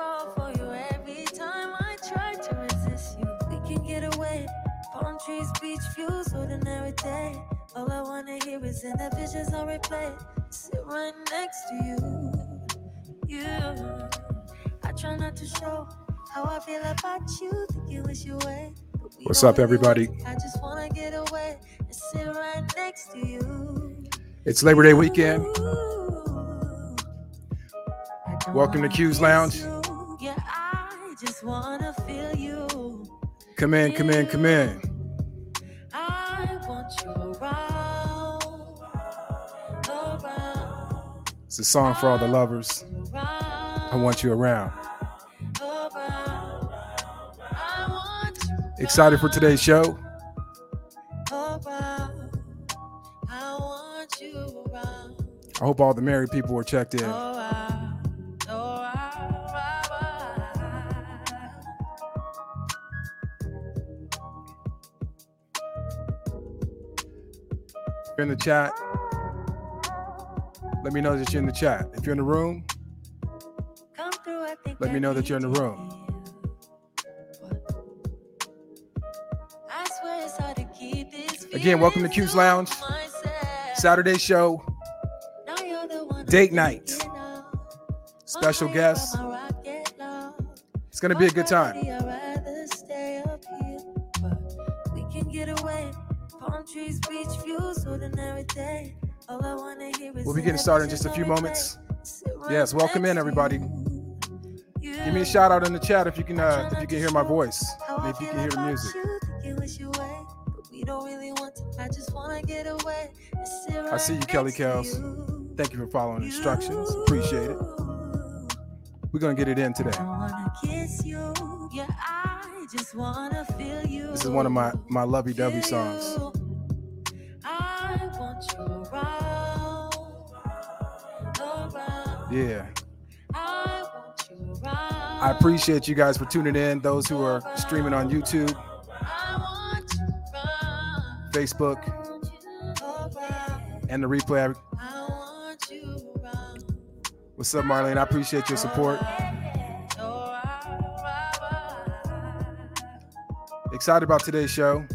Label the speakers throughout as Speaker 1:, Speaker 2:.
Speaker 1: fall for you every time I try to resist you. We can get away. Palm trees, beach views, ordinary day. All I wanna hear is in the visions on replay. Sit right next to you. You. I try not to show how I feel about you. Think you wish you away.
Speaker 2: What's up, everybody?
Speaker 1: I just wanna get away and sit right next to you.
Speaker 2: It's Labor Day weekend.
Speaker 1: I
Speaker 2: Welcome to Q's Lounge.
Speaker 1: You. Yeah, I just wanna feel you.
Speaker 2: Come in, come in, come in.
Speaker 1: I want you around, around,
Speaker 2: It's a song for all the lovers. I want you around.
Speaker 1: around. I want you
Speaker 2: Excited for today's show?
Speaker 1: I want you around.
Speaker 2: I hope all the married people are checked in. You're in the chat, let me know that you're in the chat. If you're in the room,
Speaker 1: Come through, I think
Speaker 2: Let me know that you're in the room.
Speaker 1: you. I swear it's hard to keep this
Speaker 2: Again, welcome to Q's Lounge. Saturday show,
Speaker 1: Now you're the one I'm
Speaker 2: date night. special guest.
Speaker 1: night on my rocket love.
Speaker 2: It's going to be a good time. We'll be getting started in just a few moments. Yes, welcome in, everybody. Give me a shout out in the chat if you can uh, if you can hear my voice if you can hear the music.
Speaker 1: I
Speaker 2: see you, Kelly
Speaker 1: you.
Speaker 2: Thank you for following instructions. Appreciate it. We're gonna get it in today. This is one of my my lovey-dovey songs. Yeah.
Speaker 1: I want you around.
Speaker 2: I appreciate you guys for tuning in. Those who are streaming on YouTube,
Speaker 1: I want you around,
Speaker 2: Facebook, and the replay.
Speaker 1: I want you around.
Speaker 2: What's up, Marlene? I appreciate your support. Excited about today's show.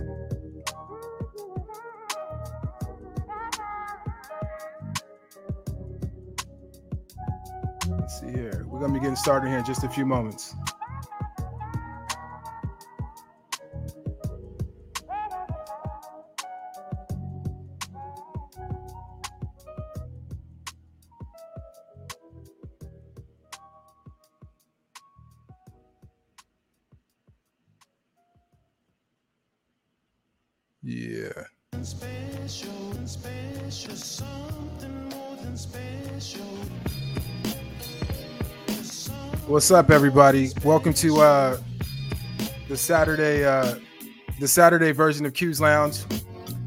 Speaker 2: Started here in just a few moments. What's up, everybody? Welcome to uh, the Saturday, uh, the Saturday version of Q's Lounge.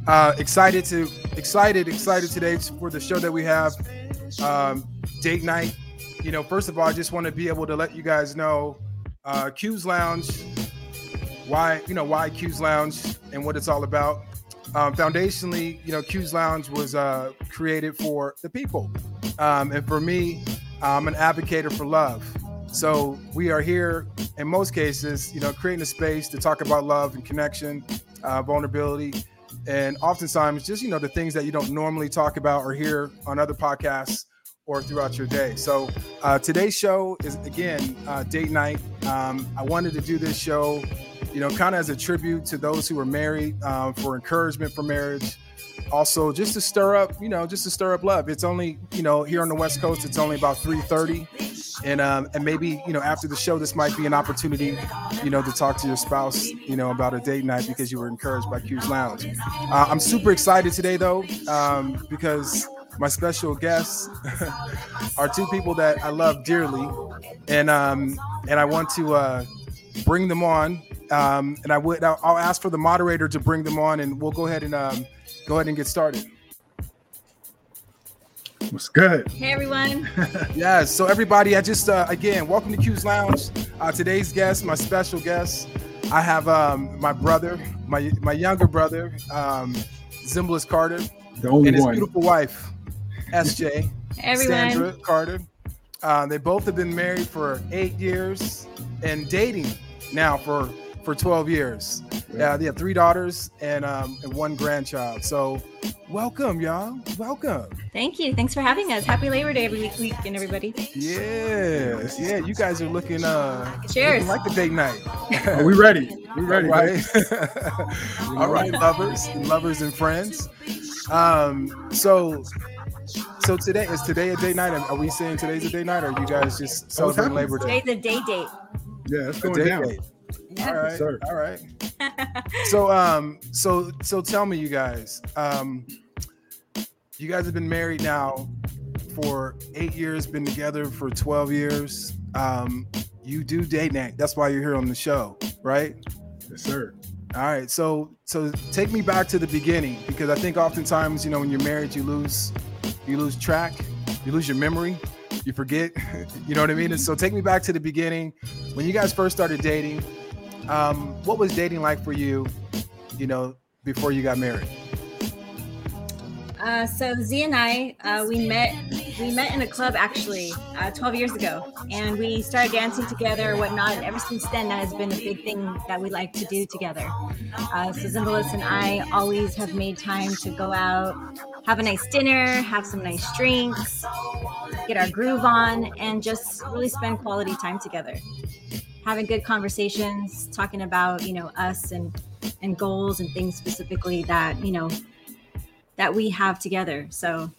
Speaker 2: Uh, excited to, excited, excited today for the show that we have, um, date night. You know, first of all, I just want to be able to let you guys know, uh, Q's Lounge, why you know why Q's Lounge and what it's all about. Um, foundationally, you know, Q's Lounge was uh, created for the people, um, and for me, I'm an advocate for love. So we are here in most cases, you know, creating a space to talk about love and connection, uh, vulnerability, and oftentimes just you know the things that you don't normally talk about or hear on other podcasts or throughout your day. So uh, today's show is again uh, date night. Um, I wanted to do this show, you know, kind of as a tribute to those who are married, um, for encouragement for marriage. Also, just to stir up, you know, just to stir up love. It's only, you know, here on the West Coast, it's only about 3:30, and um, and maybe, you know, after the show, this might be an opportunity, you know, to talk to your spouse, you know, about a date night because you were encouraged by Q's Lounge. Uh, I'm super excited today, though, um, because my special guests are two people that I love dearly, and um, and I want to uh, bring them on. Um, and I would I'll, ask for the moderator to bring them on, and we'll go ahead and um, go ahead and get started.
Speaker 3: What's good?
Speaker 4: Hey everyone.
Speaker 2: Yes. So everybody, I just uh, again welcome to Q's Lounge. Uh, today's guest, my special guest, I have um, my brother, my my younger brother, um, Zimbalist Carter,
Speaker 3: The only
Speaker 2: and his
Speaker 3: one.
Speaker 2: beautiful wife, SJ.
Speaker 4: Hey everyone.
Speaker 2: Sandra Carter. Uh, they both have been married for eight years and dating now for for 12 years. Yeah, they have three daughters and um, and one grandchild. So, welcome, y'all. Welcome.
Speaker 3: Thank you. Thanks for having us. Happy Labor Day every week, weekend, everybody.
Speaker 2: Yes, yeah. You guys are looking uh,
Speaker 3: Cheers.
Speaker 2: looking like a date night.
Speaker 4: Are we ready? We ready,
Speaker 2: All
Speaker 4: right?
Speaker 2: right, all right, lovers, lovers and friends. Um, so, so today is today a date night? Are we saying today's a date night, or are you guys just celebrating? Labor Day?
Speaker 3: Today's a day date.
Speaker 4: Yeah, it's
Speaker 2: A
Speaker 4: going down.
Speaker 2: date. All right,
Speaker 4: sir.
Speaker 2: all right. So, um, so, so tell me, you guys, um, you guys have been married now for eight years, been together for twelve years. Um, you do date night. That's why you're here on the show, right?
Speaker 4: Yes, sir.
Speaker 2: All right, so so take me back to the beginning because I think oftentimes you know when you're married you lose you lose track, you lose your memory, you forget, you know what I mean. And so take me back to the beginning when you guys first started dating. Um, what was dating like for you, you know, before you got married?
Speaker 3: Uh, so Z and I, uh, we met. We met in a club actually uh, 12 years ago, and we started dancing together, whatnot. And ever since then, that has been a big thing that we like to do together. Uh, so Zimbalist and I always have made time to go out, have a nice dinner, have some nice drinks, get our groove on, and just really spend quality time together. Having good conversations, talking about you know us and and goals and things specifically that you know that we have together. So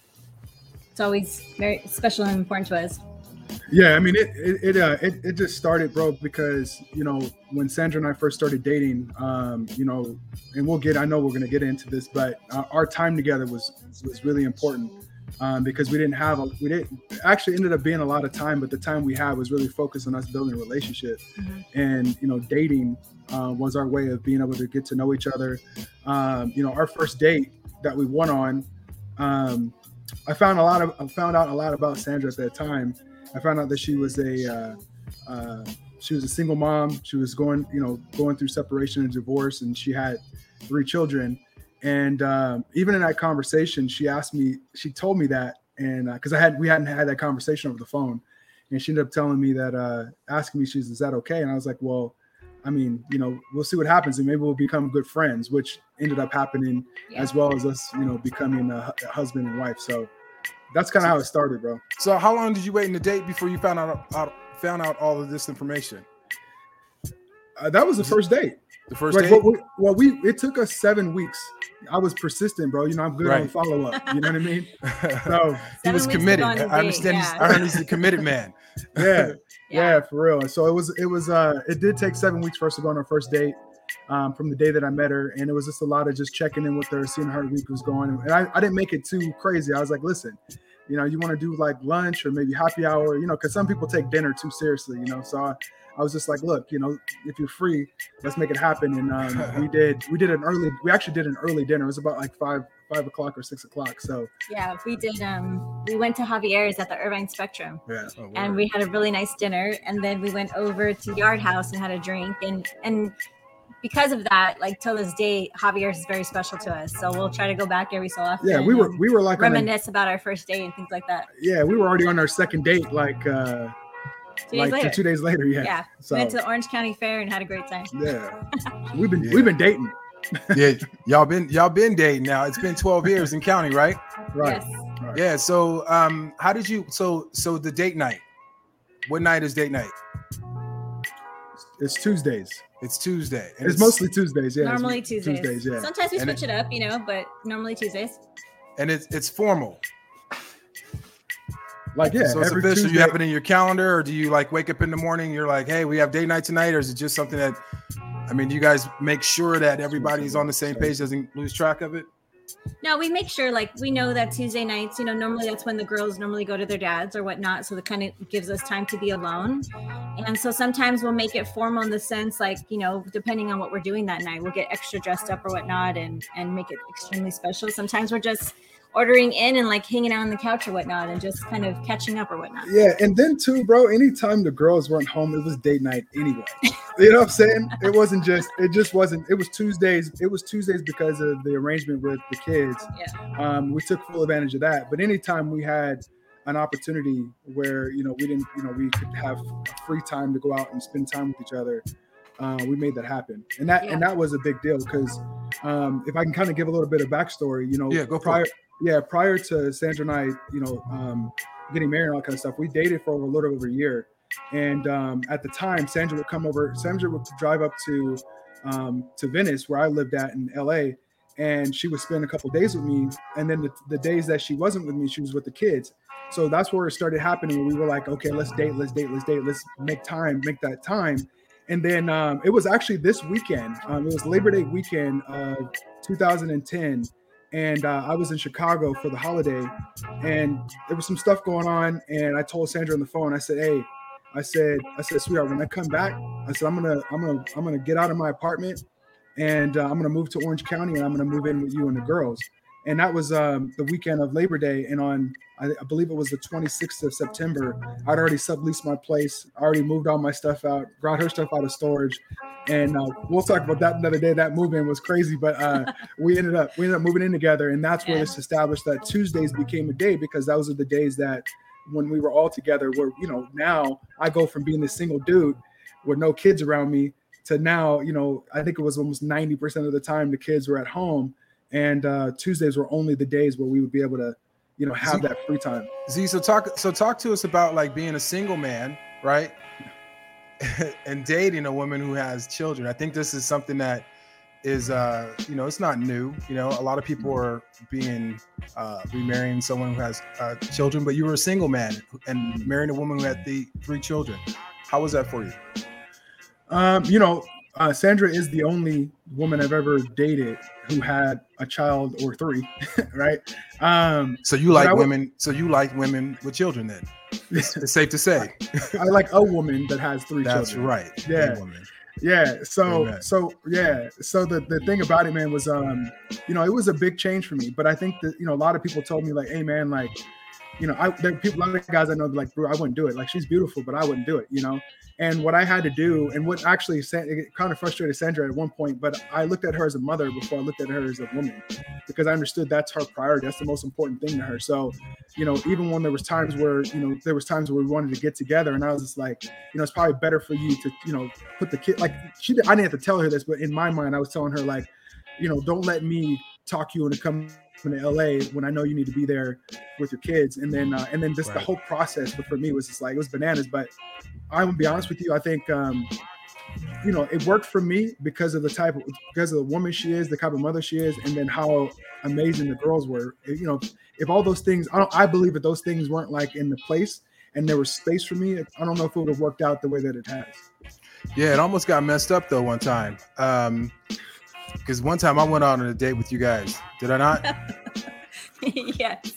Speaker 3: it's always very special and important to us.
Speaker 4: Yeah, I mean it it it, uh, it it just started, bro, because you know when Sandra and I first started dating, um, you know, and we'll get I know we're gonna get into this, but uh, our time together was was really important um, because we didn't have a we didn't actually ended up being a lot of time, but the time we had was really focused on us building a relationship,
Speaker 3: Mhm.
Speaker 4: and you know, dating uh, was our way of being able to get to know each other. Um, you know, our first date that we went on, um, I found a lot of I found out a lot about Sandra at that time. I found out that she was a uh, uh, she was a single mom. She was going, you know, going through separation and divorce, and she had three children. And um, even in that conversation, she asked me, she told me that, and because I had we hadn't had that conversation over the phone, and she ended up telling me that, uh, asking me, she's, is that okay? And I was like, well, I mean, you know, we'll see what happens, and maybe we'll become good friends, which ended up happening
Speaker 3: Yeah.
Speaker 4: as well as us, you know, becoming a, a husband and wife. So that's kind of how it started, bro.
Speaker 2: So how long did you wait in the date before you found out, out found out all of this information?
Speaker 4: Uh, that was the first date.
Speaker 2: The first
Speaker 4: Like,
Speaker 2: date.
Speaker 4: what, what- well, we it took us seven weeks. I was persistent, bro. You know, I'm good on follow up. You know what I mean? So
Speaker 2: he was
Speaker 3: Seven weeks to
Speaker 2: committed.
Speaker 3: go on a
Speaker 2: I understand.
Speaker 3: date,
Speaker 2: He's. I heard he's a committed man.
Speaker 4: yeah, yeah, for real. So it was it was uh it did take seven weeks for us to go on our first date. Um, from the day that I met her, and it was just a lot of just checking in with her, seeing how her week was going. And I, I didn't make it too crazy. I was like, listen, you know, you want to do like lunch or maybe happy hour, you know, because some people take dinner too seriously, you know. So I, I was just like, look, you know, if you're free, let's make it happen. And um, we did we did an early we actually did an early dinner. It was about like five five o'clock or six o'clock. So
Speaker 3: Yeah, we did. Um, we went to Javier's at the Irvine Spectrum,
Speaker 4: yeah,
Speaker 2: Oh,
Speaker 3: and we had a really nice dinner. And then we went over to Yard House and had a drink. And and because of that, like till this day, Javier's is very special to us. So we'll try to go back every so often.
Speaker 4: yeah, we were we were like on a,
Speaker 3: reminisce about our first date and things like that.
Speaker 4: yeah we were already on our second date like uh
Speaker 3: Two days
Speaker 4: like
Speaker 3: later.
Speaker 4: two days later. Yeah,
Speaker 3: yeah,
Speaker 4: So
Speaker 3: went to the Orange County Fair and had a great time.
Speaker 4: yeah, we've been
Speaker 2: Yeah.
Speaker 4: we've been dating.
Speaker 2: yeah, y'all been y'all been dating now. It's been 12 years in county, right?
Speaker 4: Right.
Speaker 3: Yes.
Speaker 2: Yeah. So um, how did you so so the date night? What night is date night?
Speaker 4: It's Tuesdays.
Speaker 2: It's Tuesday. and
Speaker 4: It's, mostly Tuesdays. Yeah. it's
Speaker 3: normally Tuesdays.
Speaker 4: Tuesdays. Yeah.
Speaker 3: Sometimes we
Speaker 2: And
Speaker 3: switch it up, you know, but normally Tuesdays.
Speaker 2: and it's it's formal.
Speaker 4: Like yeah,
Speaker 2: so it's
Speaker 4: every
Speaker 2: official.
Speaker 4: Tuesday.
Speaker 2: You have it in your calendar, or do you like wake up in the morning? You're like, hey, we have date night tonight, or is it just something that? I mean, do you guys make sure that everybody's on the same page, doesn't lose track of it?
Speaker 3: No, we make sure like we know that Tuesday nights, you know, normally that's when the girls normally go to their dads or whatnot. So that kind of gives us time to be alone. And so sometimes we'll make it formal in the sense like, you know, depending on what we're doing that night, we'll get extra dressed up or whatnot and and make it extremely special. Sometimes we're just ordering in and like hanging out on the couch or whatnot and just kind of catching up or whatnot.
Speaker 4: Yeah, and then too, bro. Anytime the girls weren't home, it was date night anyway. you know what I'm saying? It wasn't just. It just wasn't. It was Tuesdays. It was Tuesdays because of the arrangement with the kids.
Speaker 3: Yeah.
Speaker 4: Um, we took full advantage of that. But anytime we had an opportunity where you know we didn't you know we could have free time to go out and spend time with each other uh, we made that happen. And that
Speaker 3: Yeah.
Speaker 4: and that was a big deal because um, if i can kind of give a little bit of backstory you know
Speaker 2: Yeah, go for
Speaker 4: prior
Speaker 2: it.
Speaker 4: yeah prior to sandra and i you know um, getting married and all that kind of stuff we dated for a little over a year. And um, at the time sandra would come over sandra would drive up to um, to venice where i lived at in la and she would spend a couple days with me. And then the, the days that she wasn't with me she was with the kids. So that's where it started happening we were like okay let's date let's date let's date let's make time make that time and then um, it was actually this weekend um, it was labor day weekend of 2010 and uh, i was in chicago for the holiday and there was some stuff going on and i told sandra on the phone i said hey i said i said sweetheart when i come back i said i'm gonna i'm gonna i'm gonna get out of my apartment and uh, i'm gonna move to orange county and i'm gonna move in with you and the girls and that was um, the weekend of labor day. And on I, I believe it was the 26th of september i'd already subleased my place i already moved all my stuff out brought her stuff out of storage. And uh, we'll talk about that another day. That move in was crazy but uh, we ended up we ended up moving in together. And that's where
Speaker 3: Yeah.
Speaker 4: this established that tuesdays became a day because those are the days that when we were all together where you know now i go from being this single dude with no kids around me to now you know i think it was almost 90% of the time the kids were at home and uh, tuesdays were only the days where we would be able to you know have
Speaker 2: See-
Speaker 4: that free time
Speaker 2: Z, so talk so talk to us about like being a single man, right? and dating a woman who has children. I think this is something that is uh you know it's not new you know a lot of people are being uh remarrying someone who has uh children but you were a single man and marrying a woman who had the three children how was that for you
Speaker 4: Um, you know, uh, Sandra is the only woman I've ever dated who had a child or three, right? Um,
Speaker 2: so you like
Speaker 4: I would-
Speaker 2: women so you like women with children then it's, it's safe to say
Speaker 4: I like a woman that has three
Speaker 2: that's
Speaker 4: children.
Speaker 2: right
Speaker 4: Yeah. Yeah. So
Speaker 2: Amen.
Speaker 4: so yeah. So the, the thing about it, man, was um, you know, it was a big change for me. But I think that you know, a lot of people told me like, hey man, like, you know, I there are people, a lot of guys I know like, bro, I wouldn't do it. Like she's beautiful, but I wouldn't do it, you know. And what I had to do, and what actually it kind of frustrated Sandra at one point, but I looked at her as a mother before I looked at her as a woman, because I understood that's her priority. That's the most important thing to her. So, you know, even when there was times where, you know, there was times where we wanted to get together, and I was just like, you know, it's probably better for you to, you know, put the kid like she. I didn't have to tell her this, but in my mind, I was telling her like, you know, don't let me talk you into coming to LA when I know you need to be there with your kids. And then, uh, and then just the whole process for me was just like it was bananas. But I'm gonna be honest with you, I think. um you know, it worked for me because of the type of because of the woman she is, the type of mother she is, and then how amazing the girls were. You know, if all those things, I don't, I believe that those things weren't like in the place and there was space for me. I don't know if it would have worked out the way that it has.
Speaker 2: Yeah, it almost got messed up though one time. Um because one time I went out on a date with you guys. Did I not?
Speaker 3: yes.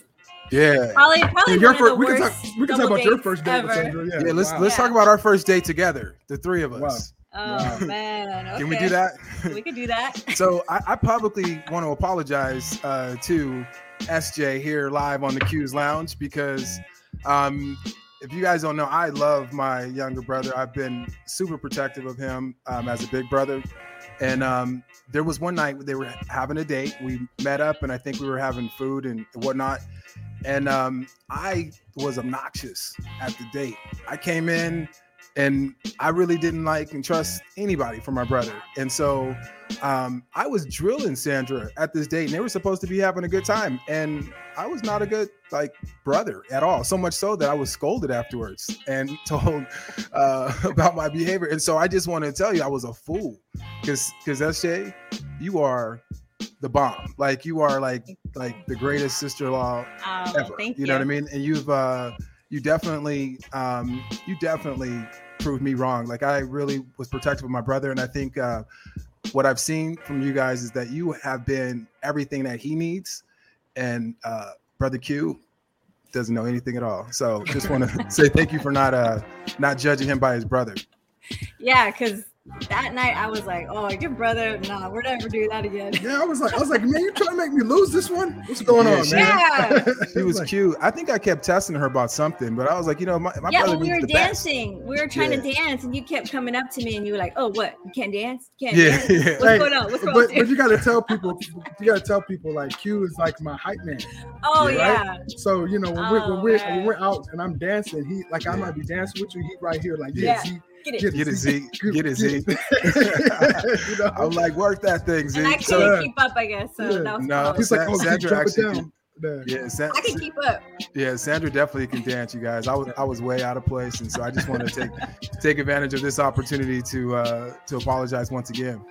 Speaker 2: Yeah.
Speaker 3: Probably, probably
Speaker 4: Yeah, your
Speaker 3: one
Speaker 4: fir-
Speaker 3: of the
Speaker 4: we can talk. We can talk about your first date with. Sandra. Yeah,
Speaker 2: Yeah, let's
Speaker 4: wow.
Speaker 2: let's talk about our first date together, the three of us.
Speaker 3: Oh man. Okay.
Speaker 2: Can we do that?
Speaker 3: we could do that.
Speaker 2: so I, I publicly want to apologize uh, to SJ here live on the Q's Lounge because um, if you guys don't know, I love my younger brother. I've been super protective of him um, as a big brother. And um, there was one night they were having a date. We met up, and I think we were having food and whatnot. And um, I was obnoxious at the date. I came in and I really didn't like and trust anybody for my brother. And so um, I was drilling Sandra at this date, and they were supposed to be having a good time. And I was not a good like brother at all. So much so that I was scolded afterwards and told uh, about my behavior. And so I just want to tell you, I was a fool because because SJ, you are the bomb. Like you are like like the greatest sister-in-law
Speaker 3: Oh,
Speaker 2: ever.
Speaker 3: thank
Speaker 2: you
Speaker 3: you.
Speaker 2: know what I mean? And you've uh you definitely um you definitely proved me wrong. Like I really was protective of my brother and I think uh what I've seen from you guys is that you have been everything that he needs and uh brother Q doesn't know anything at all. So just want to say thank you for not uh not judging him by his brother.
Speaker 3: Yeah, because that night I was like, oh, your brother, nah, we're never doing that again.
Speaker 4: Yeah, I was like, I was like, man, you trying to make me lose this one? What's going
Speaker 2: Yeah,
Speaker 4: on,
Speaker 2: she-
Speaker 4: man?
Speaker 3: Yeah.
Speaker 2: She was cute. I think I kept testing her about something, but I was like, you know, my, my
Speaker 3: yeah,
Speaker 2: brother
Speaker 3: when we
Speaker 2: needs
Speaker 3: were
Speaker 2: the best.
Speaker 3: dancing, we were trying to dance, and you kept coming up to me, and you were like, "Oh, what? You can't dance? You can't
Speaker 2: Yeah,
Speaker 3: dance?
Speaker 2: yeah.
Speaker 3: What's
Speaker 4: Hey,
Speaker 3: going on? What's
Speaker 4: but,
Speaker 3: going
Speaker 4: but
Speaker 3: on?"
Speaker 4: you got to tell people, you got to tell people like Q is like my hype man.
Speaker 3: Oh
Speaker 4: right?
Speaker 3: yeah,
Speaker 4: So you know when we're when
Speaker 3: Oh,
Speaker 4: we're, when we're out and I'm dancing, he like I might be dancing with you. He right here like yeah,
Speaker 3: Yeah.
Speaker 4: Z,
Speaker 3: get it.
Speaker 2: Get it, Z. Get it, Z.
Speaker 4: you know?
Speaker 2: I'm like, work that thing, Z.
Speaker 3: and I couldn't
Speaker 2: So,
Speaker 3: keep up, I guess. So
Speaker 4: Yeah.
Speaker 3: that was
Speaker 2: No,
Speaker 3: cool.
Speaker 4: He's like, oh,
Speaker 2: Sandra
Speaker 4: keep drop it
Speaker 2: actually
Speaker 4: down. Yeah.
Speaker 2: yeah, Sa-
Speaker 3: I can keep up.
Speaker 2: yeah, Sandra definitely can dance, you guys. I was I was way out of place, and so I just want to take take advantage of this opportunity to uh, to apologize once again.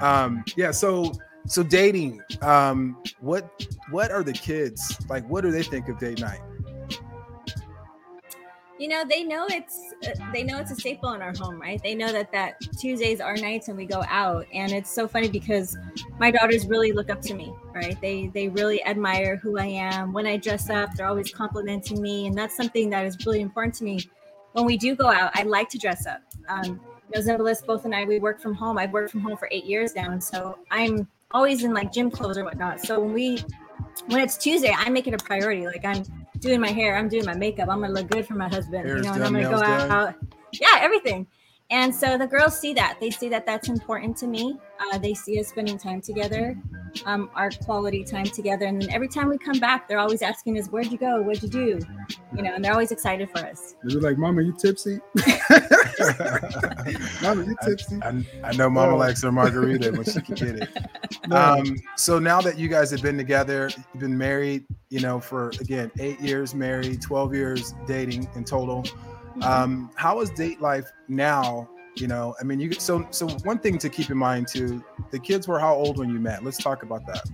Speaker 2: Um, yeah, so so dating. Um, what what are the kids like? What do they think of date night?
Speaker 3: You know, they know it's uh, they know it's a staple in our home, right? They know that that Tuesdays are nights and we go out, and it's so funny because my daughters really look up to me, right? They they really admire who I am. When I dress up, they're always complimenting me, and that's something that is really important to me. When we do go out, I like to dress up. Um, you know, Zimbalist, both and I, we work from home. I've worked from home for eight years now, and so I'm always in like gym clothes or whatnot. So when we when it's Tuesday, I make it a priority. Like I'm doing my hair, I'm doing my makeup, I'm gonna look good for my husband,
Speaker 2: Hair's
Speaker 3: you know, and
Speaker 2: done,
Speaker 3: I'm gonna go
Speaker 2: done.
Speaker 3: out. Yeah, everything. And so the girls see that. They see that that's important to me. Uh, they see us spending time together, um, our quality time together. And then every time we come back, they're always asking us, "Where'd you go? What'd you do?" You know, and they're always excited for us.
Speaker 4: They're like, Mama, you tipsy? Mama, you tipsy?
Speaker 2: I, I know Mama
Speaker 4: Oh.
Speaker 2: likes her margarita when she can get it. Um, so now that you guys have been together, you've been married, you know, for again eight years married, twelve years dating in total. Um, how is date life now? You know, I mean, you so so one thing to keep in mind too. The kids were how old when you met? Let's talk about that.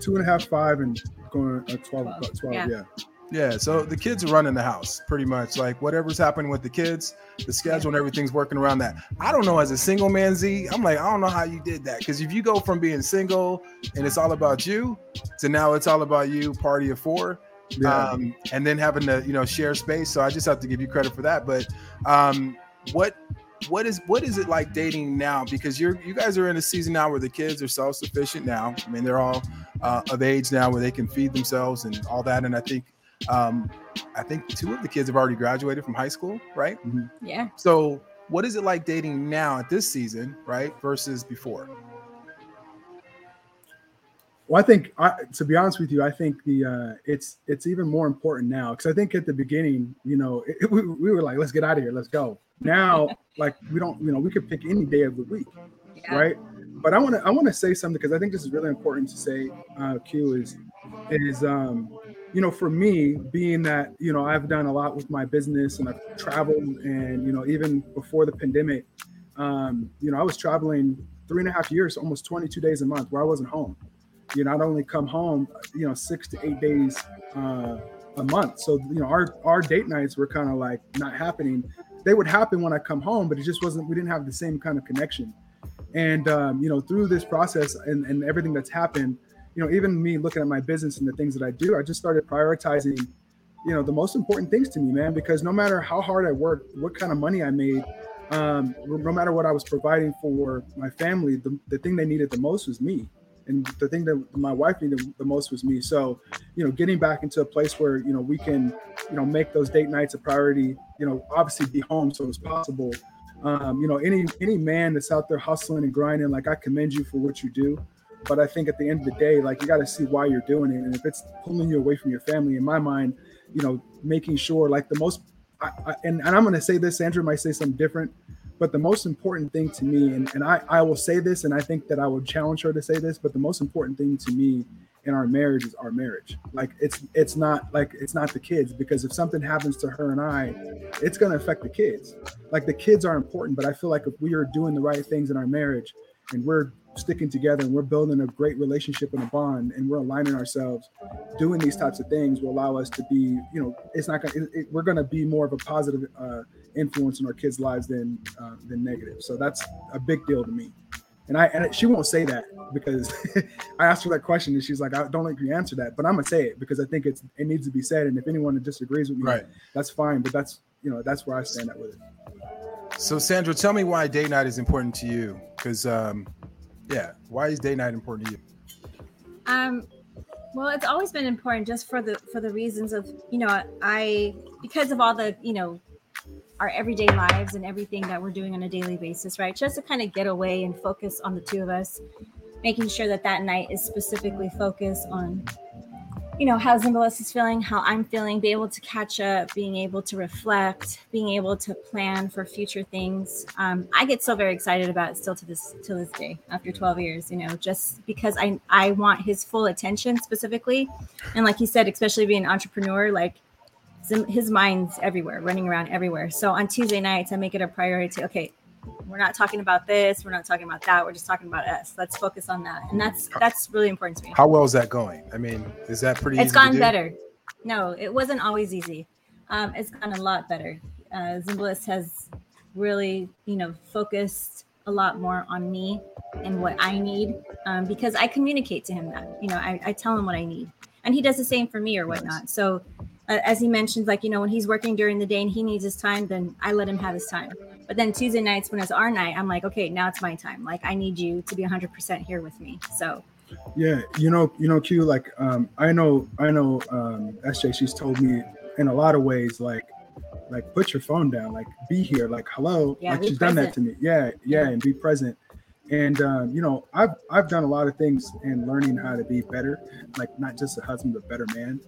Speaker 4: Two and a half, five, and going uh, 12,
Speaker 3: Twelve.
Speaker 4: 12,
Speaker 3: Yeah.
Speaker 4: yeah.
Speaker 2: Yeah, so the kids are running the house pretty much. Like whatever's happening with the kids, the schedule and everything's working around that. I don't know as a single man Z, I'm like, I don't know how you did that. Because if you go from being single and it's all about you to now it's all about you, party of four,
Speaker 4: Yeah.
Speaker 2: um, and then having to, you know, share space. So I just have to give you credit for that. But um, what what is what is it like dating now? Because you're you guys are in a season now where the kids are self-sufficient now. I mean, they're all uh, of age now where they can feed themselves and all that. And I think um, I think two of the kids have already graduated from high school, right?
Speaker 3: Yeah.
Speaker 2: So what is it like dating now at this season, right, versus before?
Speaker 4: Well, I think, I, to be honest with you, I think the uh, it's it's even more important now because I think at the beginning, you know, it, it- we, we were like, let's get out of here, let's go. Now, like we don't, you know, we could pick any day of the week,
Speaker 3: Yeah.
Speaker 4: right? But I want to I want to say something because I think this is really important to say. Uh, Q is is um, you know, for me, being that you know I've done a lot with my business and I've traveled, and you know, even before the pandemic, um, you know, I was traveling three and a half years, almost 22 days a month, where I wasn't home. You know, only come home, you know, six to eight days uh, a month. So you know, our our date nights were kind of like not happening. They would happen when I come home, but it just wasn't. We didn't have the same kind of connection. And um, you know, through this process and, and everything that's happened, you know, even me looking at my business and the things that I do, I just started prioritizing, you know, the most important things to me, man. Because no matter how hard I worked, what kind of money I made, um, no matter what I was providing for my family, the, the thing they needed the most was me. And the thing that my wife needed the most was me. So, you know, getting back into a place where, you know, we can, you know, make those date nights a priority, you know, obviously be home so it's possible. Um, you know, any any man that's out there hustling and grinding, like I commend you for what you do. But I think at the end of the day, like you got to see why you're doing it. And if it's pulling you away from your family, in my mind, you know, making sure like the most, I, I, and, and I'm going to say this, Sandra might say something different, but the most important thing to me, and, and I, I will say this, and I think that I would challenge her to say this, but the most important thing to me in our marriage is our marriage. Like it's it's not like it's not the kids because if something happens to her and I, it's going to affect the kids. Like the kids are important, but I feel like if we are doing the right things in our marriage and we're sticking together and we're building a great relationship and a bond and we're aligning ourselves, doing these types of things will allow us to be, you know, it's not going to, it, we're going to be more of a positive uh, influence in our kids' lives than uh, than negative. So that's a big deal to me. And I and she won't say that because I asked her that question and she's like, I don't like you answer that, but I'm gonna say it because I think it's it needs to be said. And if anyone disagrees with me,
Speaker 2: Right.
Speaker 4: that's fine. But that's you know that's where I stand at with it.
Speaker 2: So Sandra, tell me why day night is important to you. Because um, yeah, why is day night important to you?
Speaker 3: Um, well, it's always been important just for the for the reasons of you know I because of all the you know our everyday lives and everything that we're doing on a daily basis, right? Just to kind of get away and focus on the two of us, making sure that that night is specifically focused on you know how Zimbalist is feeling, how I'm feeling, be able to catch up, being able to reflect, being able to plan for future things. Um, I get so very excited about it still to this to this day after 12 years. You know, just because I I want his full attention specifically, and like you said, especially being an entrepreneur, like his mind's everywhere, running around everywhere. So on Tuesday nights, I make it a priority. Okay, we're not talking about this we're not talking about that we're just talking about us. Let's focus on that. And that's that's really important to me.
Speaker 2: How well is that going? I mean is that pretty
Speaker 3: it's gone better. No it wasn't always easy. Um, it's gone a lot better. Uh, Zimbalist has really you know focused a lot more on me and what i need um, because i communicate to him that you know I, I tell him what i need. And he does the same for me or whatnot. So as he mentioned, like, you know, when he's working during the day and he needs his time, then I let him have his time. But then Tuesday nights, when it's our night, I'm like, okay, now it's my time. Like, I need you to be 100% here with me. So,
Speaker 4: yeah, you know, you know, Q, like, um, I know, I know, um, SJ, she's told me in a lot of ways, like, like, put your phone down, like, be here, like, hello.
Speaker 3: Yeah,
Speaker 4: like, she's
Speaker 3: present.
Speaker 4: done that to me. Yeah, yeah, and be present. And um, you know, I've I've done a lot of things in learning how to be better, like not just a husband, but better man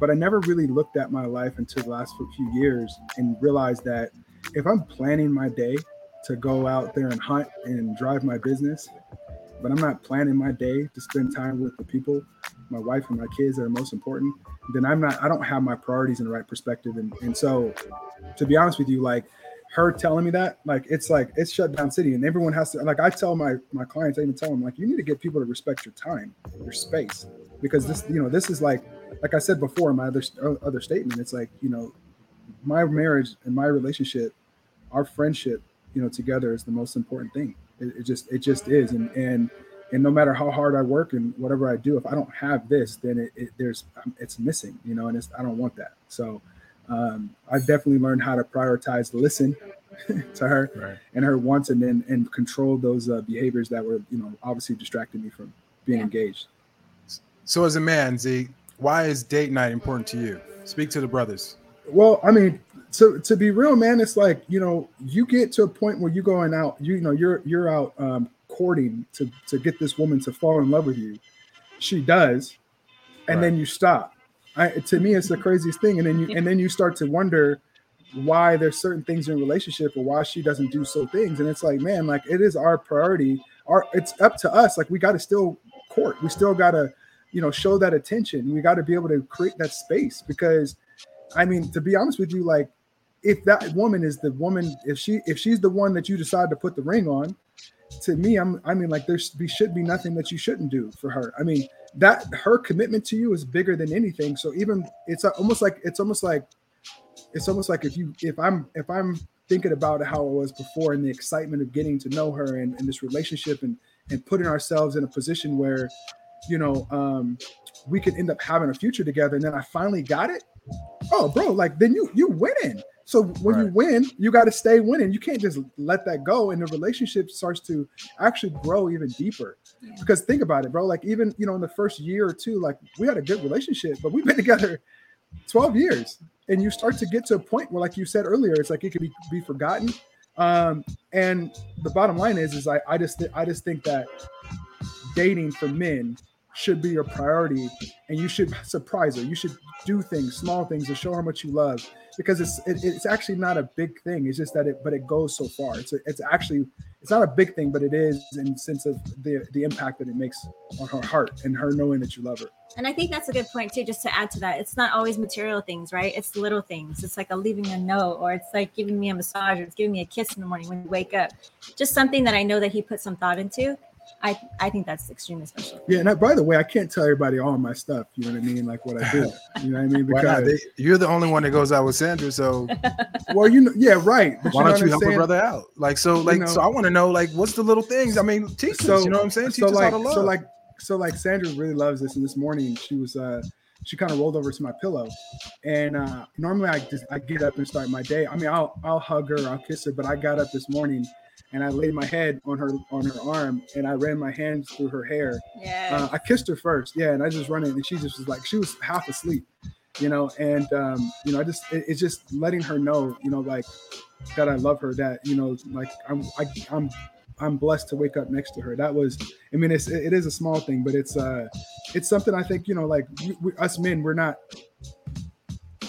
Speaker 4: but I never really looked at my life until the last few years and realized that if I'm planning my day to go out there and hunt and drive my business, but I'm not planning my day to spend time with the people, my wife and my kids that are most important, then I'm not, I don't have my priorities in the right perspective. And, and so, to be honest with you, like her telling me that, like it's like it's shut down city, and everyone has to. Like I tell my my clients, I even tell them like you need to get people to respect your time, your space, because this, you know, this is like like I said before in my other other statement, it's like you know, my marriage and my relationship, our friendship, you know, together is the most important thing. It, it just it just is, and and and no matter how hard I work and whatever I do, if I don't have this, then it, it there's um, it's missing, you know, and it's I don't want that. So um, I've definitely learned how to prioritize listen to her right. and her wants, and then and control those uh, behaviors that were you know obviously distracting me from being yeah. engaged.
Speaker 2: So as a man, Z, why is date night important to you? Speak to the brothers.
Speaker 4: Well, I mean, so to be real, man, it's like you know, you get to a point where you're going out, you, you know, you're you're out um, courting to to get this woman to fall in love with you. She does, and right. then you stop. I, to me, it's the craziest thing, and then you and then you start to wonder why there's certain things in relationship or why she doesn't do so things, and it's like, man, like it is our priority. Our it's up to us. Like we got to still court. We still got to you know show that attention. We got to be able to create that space because i mean to be honest with you like if that woman is the woman if she if she's the one that you decide to put the ring on to me i'm i mean like there should be nothing that you shouldn't do for her. I mean that her commitment to you is bigger than anything. So even it's almost like it's almost like it's almost like if you if i'm if i'm thinking about how it was before and the excitement of getting to know her and, and this relationship and and putting ourselves in a position where you know, um, we could end up having a future together. And then I finally got it. Oh, bro, like then you you winning. So when right. you win, you got to stay winning. You can't just let that go, and the relationship starts to actually grow even deeper. Yeah. Because think about it, bro. Like even you know in the first year or two, like we had a good relationship, but we've been together 12 years, and you start to get to a point where, like you said earlier, it's like it could be be forgotten. Um, and the bottom line is, is I I just th- I just think that dating for men should be your priority and you should surprise her you should do things small things to show her much you love because it's it, it's actually not a big thing it's just that it but it goes so far it's a, it's actually it's not a big thing but it is in sense of the the impact that it makes on her heart and her knowing that you love her
Speaker 3: and I think that's a good point too, just to add to that. It's not always material things, right? It's little things. It's like a leaving a note, or it's like giving me a massage, or it's giving me a kiss in the morning when you wake up. Just something that I know that he put some thought into. I I think that's extremely special.
Speaker 4: Yeah, and I, by the way, I can't tell everybody all my stuff. You know what I mean? Like what I do. You know what I mean?
Speaker 2: Because they, you're the only one that goes out with Sandra, so.
Speaker 4: well, you know, yeah, right.
Speaker 2: But Why you don't you help a brother out? Like so, like you know, so. I want to know, like, what's the little things? I mean, teach so, us. You know what I'm saying? Teach
Speaker 4: so like,
Speaker 2: so
Speaker 4: like, so like, Sandra really loves this. And this morning, she was uh she kind of rolled over to my pillow, and uh, normally I just I get up and start my day. I mean, I'll I'll hug her, I'll kiss her, but I got up this morning and I laid my head on her on her arm and I ran my hands through her hair.
Speaker 3: Yeah.
Speaker 4: Uh, I kissed her first, yeah, and I just run it, and she just was like she was half asleep, you know, and um, you know I just it, it's just letting her know, you know, like that I love her, that you know, like I'm I, I'm I'm blessed to wake up next to her. That was, I mean, it's it is a small thing, but it's uh, it's something I think you know, like we, we, us men, we're not,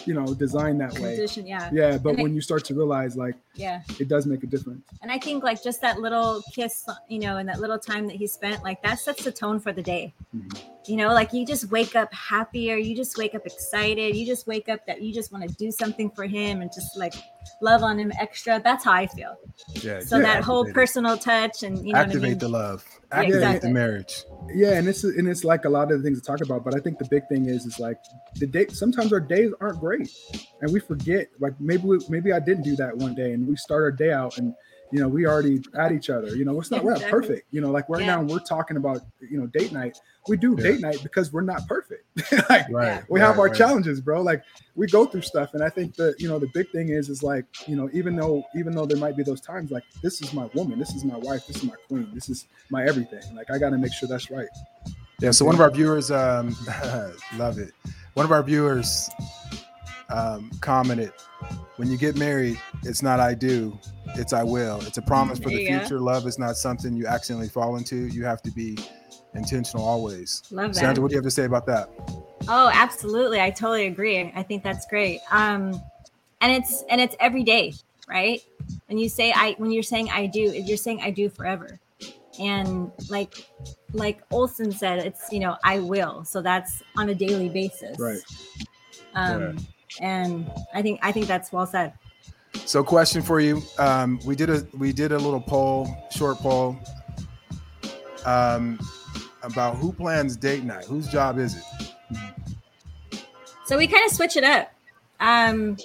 Speaker 4: you know, designed that way.
Speaker 3: Yeah.
Speaker 4: Yeah, but
Speaker 3: And
Speaker 4: when you start to realize, like,
Speaker 3: Yeah.
Speaker 4: it does make a difference.
Speaker 3: And I think like just that little kiss, you know, and that little time that he spent, like that sets the tone for the day.
Speaker 4: Mhm.
Speaker 3: You know, like you just wake up happier, you just wake up excited, you just wake up that you just want to do something for him and just like love on him extra. That's how I feel.
Speaker 2: Yeah.
Speaker 3: So
Speaker 2: yeah,
Speaker 3: that whole
Speaker 2: activate it.
Speaker 3: personal touch and you know
Speaker 2: activate
Speaker 3: what I mean?
Speaker 2: the love,
Speaker 3: Yeah,
Speaker 2: activate
Speaker 3: exactly.
Speaker 2: the marriage.
Speaker 4: Yeah, and it's and it's like a lot of the things to talk about, but I think the big thing is is like the day. Sometimes our days aren't great, and we forget. Like maybe we, maybe I didn't do that one day, and we start our day out, and you know we already at each other. You know, it's not we're not
Speaker 3: Exactly.
Speaker 4: perfect. You know, like right
Speaker 3: Yeah.
Speaker 4: now we're talking about you know date night. We do
Speaker 2: Yeah.
Speaker 4: date night because we're not perfect. like
Speaker 2: Right.
Speaker 4: we have our
Speaker 2: right.
Speaker 4: challenges, bro. Like we go through stuff, and I think that you know the big thing is is like you know even though even though there might be those times, like this is my woman, this is my wife, this is my queen, this is my everything. Like I got to make sure that's right.
Speaker 2: Yeah. So one of our viewers, um, love it. One of our viewers um, commented, "When you get married, it's not I do, it's I will. It's a promise for the
Speaker 3: you go.
Speaker 2: future. Love is not something you accidentally fall into. You have to be intentional always."
Speaker 3: Love that.
Speaker 2: Sandra, what do you have to say about that?
Speaker 3: Oh, absolutely. I totally agree. I think that's great. Um, and it's and it's every day, right? When you say I when you're saying I do, you're saying I do forever. And like like Olson said, it's you know, I will. So that's on a daily basis.
Speaker 4: Right.
Speaker 3: Um and I think I think that's well said.
Speaker 2: So, question for you: um, We did a we did a little poll, short poll, um, about who plans date night. Whose job is it?
Speaker 3: So we kind of switch it up. Um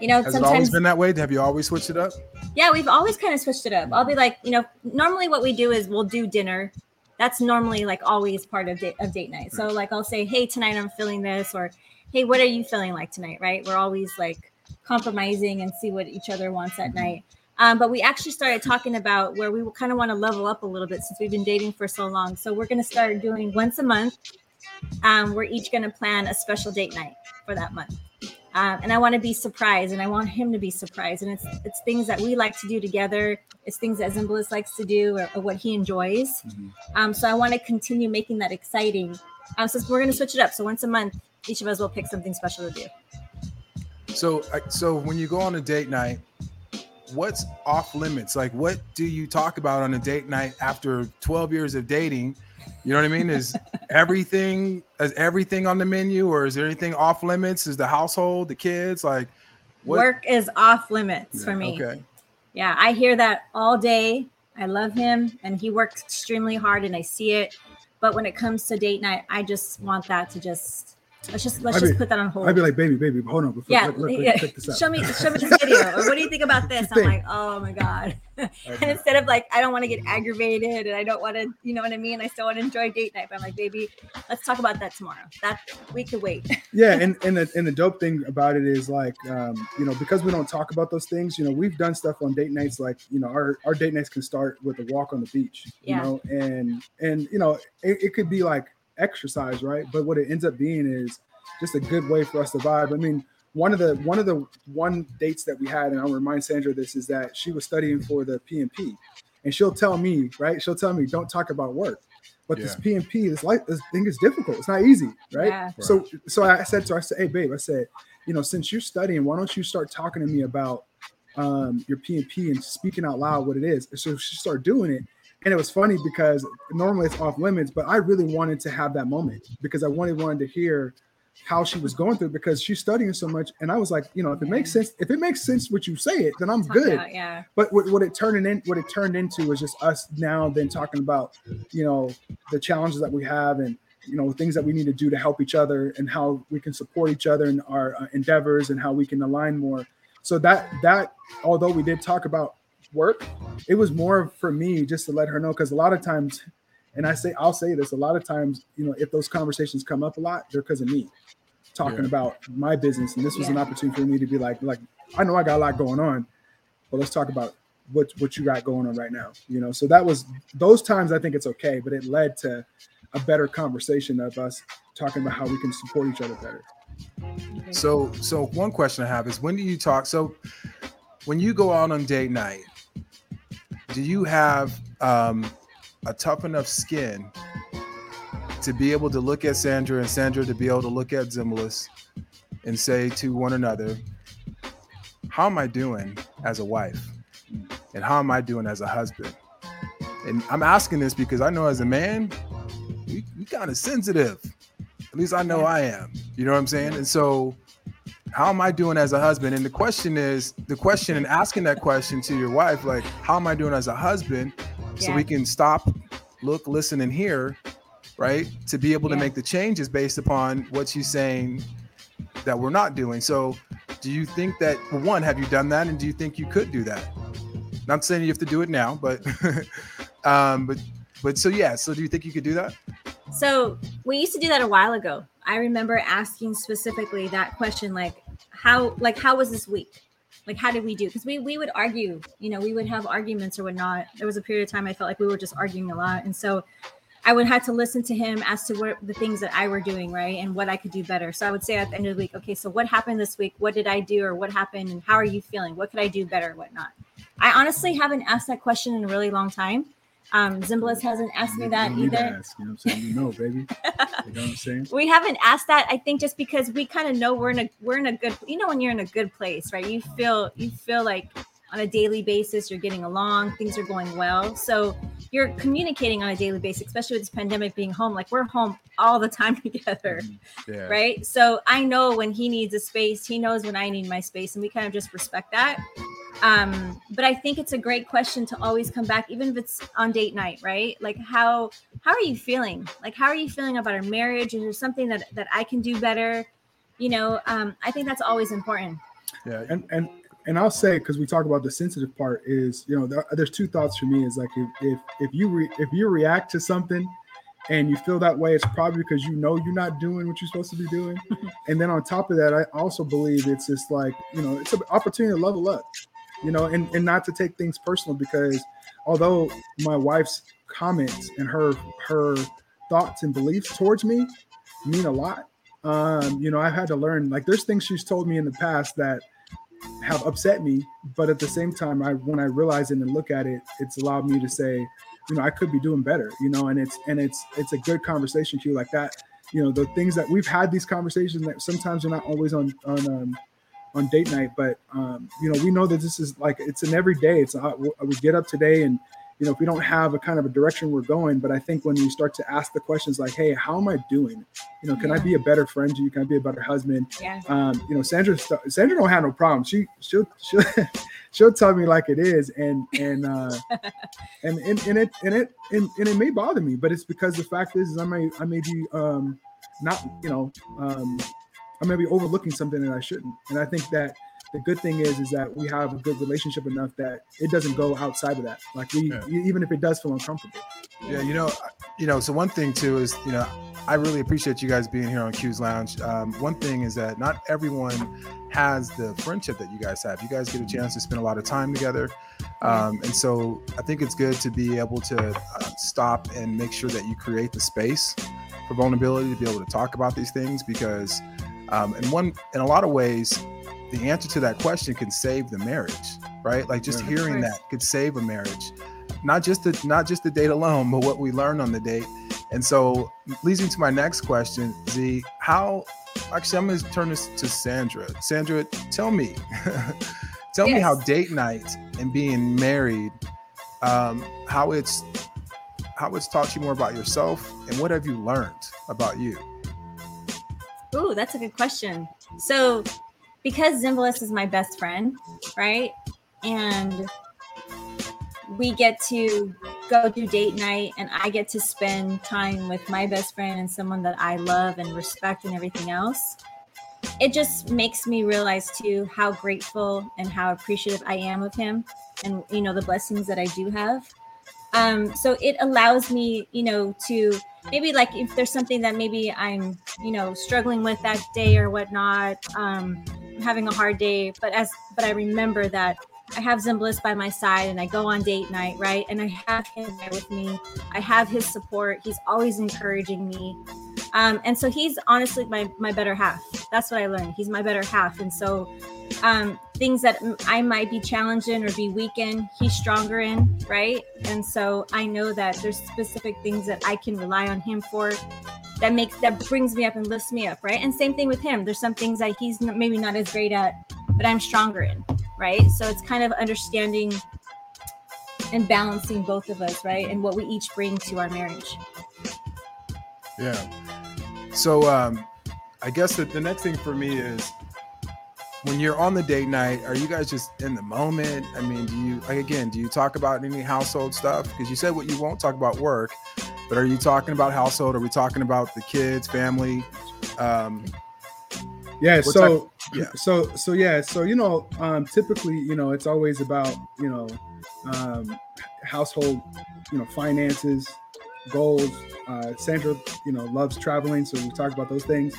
Speaker 3: you know,
Speaker 2: Has it always been that way? Have you always switched it up?
Speaker 3: Yeah, we've always kind of switched it up. I'll be like, you know, normally what we do is we'll do dinner. That's normally like always part of date of date night. So like I'll say, hey, tonight I'm feeling this, or hey, what are you feeling like tonight? Right? We're always like compromising and see what each other wants at night. Um, but we actually started talking about where we kind of want to level up a little bit since we've been dating for so long. So we're going to start doing once a month. Um, we're each going to plan a special date night for that month. Um, and I want to be surprised, and I want him to be surprised. And it's it's things that we like to do together. It's things that Zimbalist likes to do, or, or what he enjoys.
Speaker 2: Mhm.
Speaker 3: Um, so I want to continue making that exciting. Um, so we're going to switch it up. So once a month, each of us will pick something special to do.
Speaker 2: So, so when you go on a date night, what's off limits? Like, what do you talk about on a date night after 12 years of dating? You know what I mean? Is everything is everything on the menu, or is there anything off limits? Is the household, the kids, like what?
Speaker 3: Work is off limits for me.
Speaker 2: Okay.
Speaker 3: Yeah, I hear that all day. I love him, and he works extremely hard, and I see it. But when it comes to date night, I just want that to just let's just let's
Speaker 4: I'd
Speaker 3: just
Speaker 4: be-
Speaker 3: put that on hold.
Speaker 4: I'd be like, baby, baby, hold on. Before,
Speaker 3: yeah,
Speaker 4: let- let-
Speaker 3: yeah.
Speaker 4: check this out.
Speaker 3: show me show me this video, or what do you think about this? I'm like, oh my god. and instead of like, I don't want to get aggravated, and I don't want to, you know what I mean? I still want to enjoy date night. But I'm like, baby, let's talk about that tomorrow. That we could wait.
Speaker 4: yeah, and and the and the dope thing about it is like, um, you know, because we don't talk about those things. You know, we've done stuff on date nights. Like, you know, our our date nights can start with a walk on the beach. You
Speaker 3: Yeah.
Speaker 4: know, and and you know, it, it could be like exercise, right? But what it ends up being is just a good way for us to vibe. I mean, one of the one of the one dates that we had, and I'll remind Sandra this, is that she was studying for the PMP, and she'll tell me, right? She'll tell me, don't talk about work. But this PMP, this life, this thing is difficult. It's not easy, right?
Speaker 3: Yeah.
Speaker 4: So, so I said to her, I said, hey, babe, I said, you know, since you're studying, why don't you start talking to me about um, your PMP and speaking out loud what it is? And so she started doing it. And it was funny because normally it's off limits, but I really wanted to have that moment because I wanted wanted to hear how she was going through because she's studying so much. And I was like, you know, if it makes sense, if it makes sense what you say it, then I'm
Speaker 3: Talk
Speaker 4: good.
Speaker 3: about- yeah.
Speaker 4: But what, what it turned in, what it turned into was just us now then talking about, you know, the challenges that we have and you know things that we need to do to help each other and how we can support each other in our uh, endeavors and how we can align more. So that that although we did talk about work, it was more for me just to let her know because a lot of times And I say, I'll say this a lot of times, you know, if those conversations come up a lot, they're because of me talking
Speaker 2: Yeah.
Speaker 4: about my business. And this was an opportunity for me to be like, like, I know I got a lot going on, but let's talk about what what you got going on right now. You know, so that was those times I think it's okay, but it led to a better conversation of us talking about how we can support each other better.
Speaker 2: So, so one question I have is when do you talk? So, when you go out on date night, do you have um, a tough enough skin to be able to look at Sandra and Sandra to be able to look at Zimbalist and say to one another, "How am I doing as a wife, and how am I doing as a husband?" And I'm asking this because I know as a man, we, we kind of sensitive. At least I know I am. You know what I'm saying? And so, how am I doing as a husband? And the question is the question and asking that question to your wife, like, how am I doing as a husband? So
Speaker 3: Yeah.
Speaker 2: we can stop, look, listen, and hear, right? To be able to make the changes based upon what she's saying that we're not doing. So, do you think that, well, one, have you done that? And do you think you could do that? Not saying you have to do it now, but, um, but, but so yeah. So, do you think you could do that?
Speaker 3: So we used to do that a while ago. I remember asking specifically that question, like how, like how was this week? Like how did we do? Because we we would argue, you know, we would have arguments or whatnot. There was a period of time I felt like we were just arguing a lot, and so I would have to listen to him as to what the things that I were doing right and what I could do better. So I would say at the end of the week, okay, so what happened this week? What did I do or what happened? And how are you feeling? What could I do better? Whatnot. I honestly haven't asked that question in a really long time. Um, Zimbalist hasn't asked me that
Speaker 4: don't need to
Speaker 3: either.
Speaker 4: ask, you know what I'm saying? You know, baby. You know what I'm saying?
Speaker 3: we haven't asked that i think just because we kind of know we're in a we're in a good you know when you're in a good place right you feel you feel like on a daily basis you're getting along things are going well so you're communicating on a daily basis especially with this pandemic being home like we're home all the time together
Speaker 2: Yeah.
Speaker 3: right so i know when he needs a space he knows when i need my space and we kind of just respect that um but i think it's a great question to always come back even if it's on date night right? Like how how are you feeling? Like how are you feeling about our marriage? Is there something that that i can do better? You know um i think that's always important.
Speaker 2: Yeah.
Speaker 4: and and and I'll say because we talk about the sensitive part is you know there, there's two thoughts for me is like if if, if you re, if you react to something and you feel that way it's probably because you know you're not doing what you're supposed to be doing. And then on top of that I also believe it's just like you know it's an opportunity to level up you know and and not to take things personal because although my wife's comments and her her thoughts and beliefs towards me mean a lot um you know I've had to learn like there's things she's told me in the past that have upset me but at the same time i when i realize it and look at it it's allowed me to say you know i could be doing better you know and it's and it's it's a good conversation to you like that. You know the things that we've had these conversations that sometimes are not always on on um on date night but um you know we know that this is like it's an everyday it's uh, we get up today and you know if we don't have a kind of a direction we're going but i think when you start to ask the questions like hey how am i doing? You know can i be a better friend to you? Can i be a better husband?
Speaker 3: Yeah.
Speaker 4: Um, you know, Sandra, Sandra don't have no problem. She, she'll, she'll, she'll tell me like it is, and and uh, and and, and it and it and, and it may bother me, but it's because the fact is, is I may I may be um, not, you know, um, I may be overlooking something that I shouldn't, and I think that the good thing is is that we have a good relationship enough that it doesn't go outside of that. Like we,
Speaker 2: Yeah.
Speaker 4: even if it does feel uncomfortable.
Speaker 2: Yeah, you know, you know. So one thing too is, you know, I really appreciate you guys being here on Q's Lounge. Um, one thing is that not everyone has the friendship that you guys have. You guys get a chance to spend a lot of time together, um, and so I think it's good to be able to uh, stop and make sure that you create the space for vulnerability to be able to talk about these things because, um, in one, in a lot of ways, the answer to that question can save the marriage, right? Like just
Speaker 4: Yeah.
Speaker 2: Hearing that could save a marriage not just the not just the date alone, but what we learn on the date. And so leads me to my next question, Z. How actually I'm gonna turn this to Sandra. Sandra, tell me, tell me how date night and being married, um, how it's how it's taught you more about yourself and what have you learned about you?
Speaker 3: Ooh, that's a good question. So, because Zimbalist is my best friend, right? And we get to go do date night, and I get to spend time with my best friend and someone that I love and respect and everything else. It just makes me realize too how grateful and how appreciative I am of him, and you know the blessings that I do have. Um, so it allows me, you know, to maybe like if there's something that maybe I'm, you know, struggling with that day or whatnot, um, having a hard day, but as but I remember that I have Zimbalist by my side and I go on date night, right? And I have him there with me. I have his support. He's always encouraging me. Um, and so he's honestly my my better half. That's what I learned. He's my better half. And so um, things that I might be challenged in or be weak in, he's stronger in, right? And so I know that there's specific things that I can rely on him for that makes that brings me up and lifts me up, right? And same thing with him. There's some things that he's maybe not as great at, but I'm stronger in, right? So it's kind of understanding and balancing both of us, right? And what we each bring to our marriage.
Speaker 2: Yeah. So um I guess that the next thing for me is when you're on the date night, are you guys just in the moment? I mean, do you like again, do you talk about any household stuff? Because you said what you won't talk about work, but are you talking about household? Are we talking about the kids, family? Um
Speaker 4: Yeah. So
Speaker 2: type- yeah.
Speaker 4: So so yeah. So you know, um, typically you know it's always about you know um, household, you know, finances, goals. Uh, Sandra, you know, loves traveling, so we talk about those things.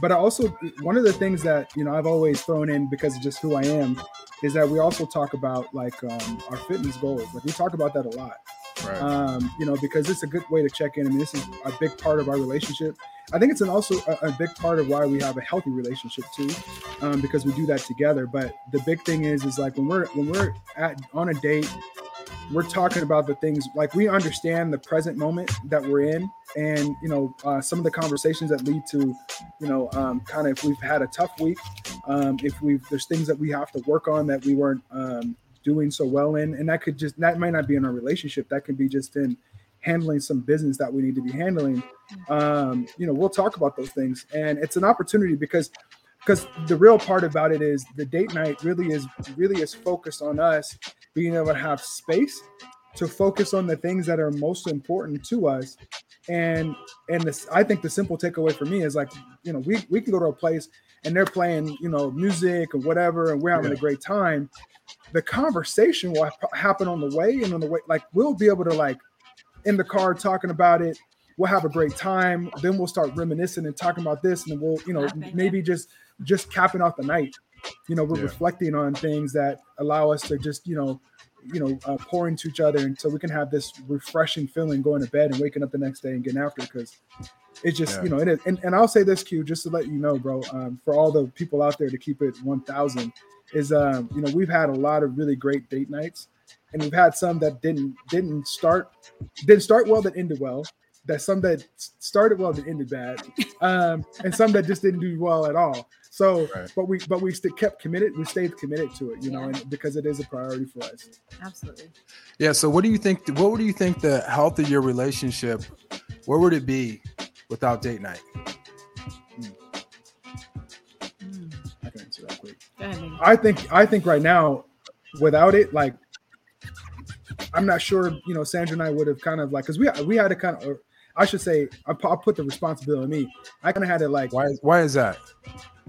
Speaker 4: But I also one of the things that you know I've always thrown in because of just who I am is that we also talk about like um, our fitness goals. Like we talk about that a lot
Speaker 2: right.
Speaker 4: um, you know, because it's a good way to check in. I mean, this is a big part of our relationship. I think it's an also a, a big part of why we have a healthy relationship too, um, because we do that together. But the big thing is, is like when we're when we're at on a date, we're talking about the things like we understand the present moment that we're in, and you know, uh, some of the conversations that lead to, you know, um, kind of if we've had a tough week, um, if we've there's things that we have to work on that we weren't um, doing so well in. And that could just that might not be in our relationship. That could be just in handling some business that we need to be handling. Um you know we'll talk about those things. And it's an opportunity because because the real part about it is the date night really is really is focused on us being able to have space to focus on the things that are most important to us. And and this i think the simple takeaway for me is like you know we we can go to a place and they're playing you know music or whatever and we're having
Speaker 2: Yeah.
Speaker 4: a great time. The conversation will happen on the way and on the way like we'll be able to like in the car talking about it. We'll have a great time. Then we'll start reminiscing and talking about this and then we'll you know
Speaker 3: Laughing,
Speaker 4: maybe just just capping off the night you know we're
Speaker 2: Yeah.
Speaker 4: reflecting on things that allow us to just you know you know uh, pour into each other and so we can have this refreshing feeling going to bed and waking up the next day and getting after it because it's just
Speaker 2: Yeah.
Speaker 4: you know it is and, and i'll say this q just to let you know bro um, for all the people out there to keep it 1000 is um you know we've had a lot of really great date nights and we've had some that didn't didn't start didn't start well that ended well that some that started well that ended bad um and some that just didn't do well at all so
Speaker 2: Right.
Speaker 4: but we but we st- kept committed we stayed committed to it you know and because it is a priority for us
Speaker 3: Absolutely.
Speaker 2: Yeah. So, what do you think? What do you think the health of your relationship? Where would it be without date night?
Speaker 3: Mm.
Speaker 4: i can answer that quick
Speaker 3: Go ahead.
Speaker 4: I think I think right now, without it, like I'm not sure. You know, Sandra and I would have kind of like because we we had to kind of, or I should say, I pu- I'll put the responsibility on me. I kind of had to like,
Speaker 2: Why? Why is that?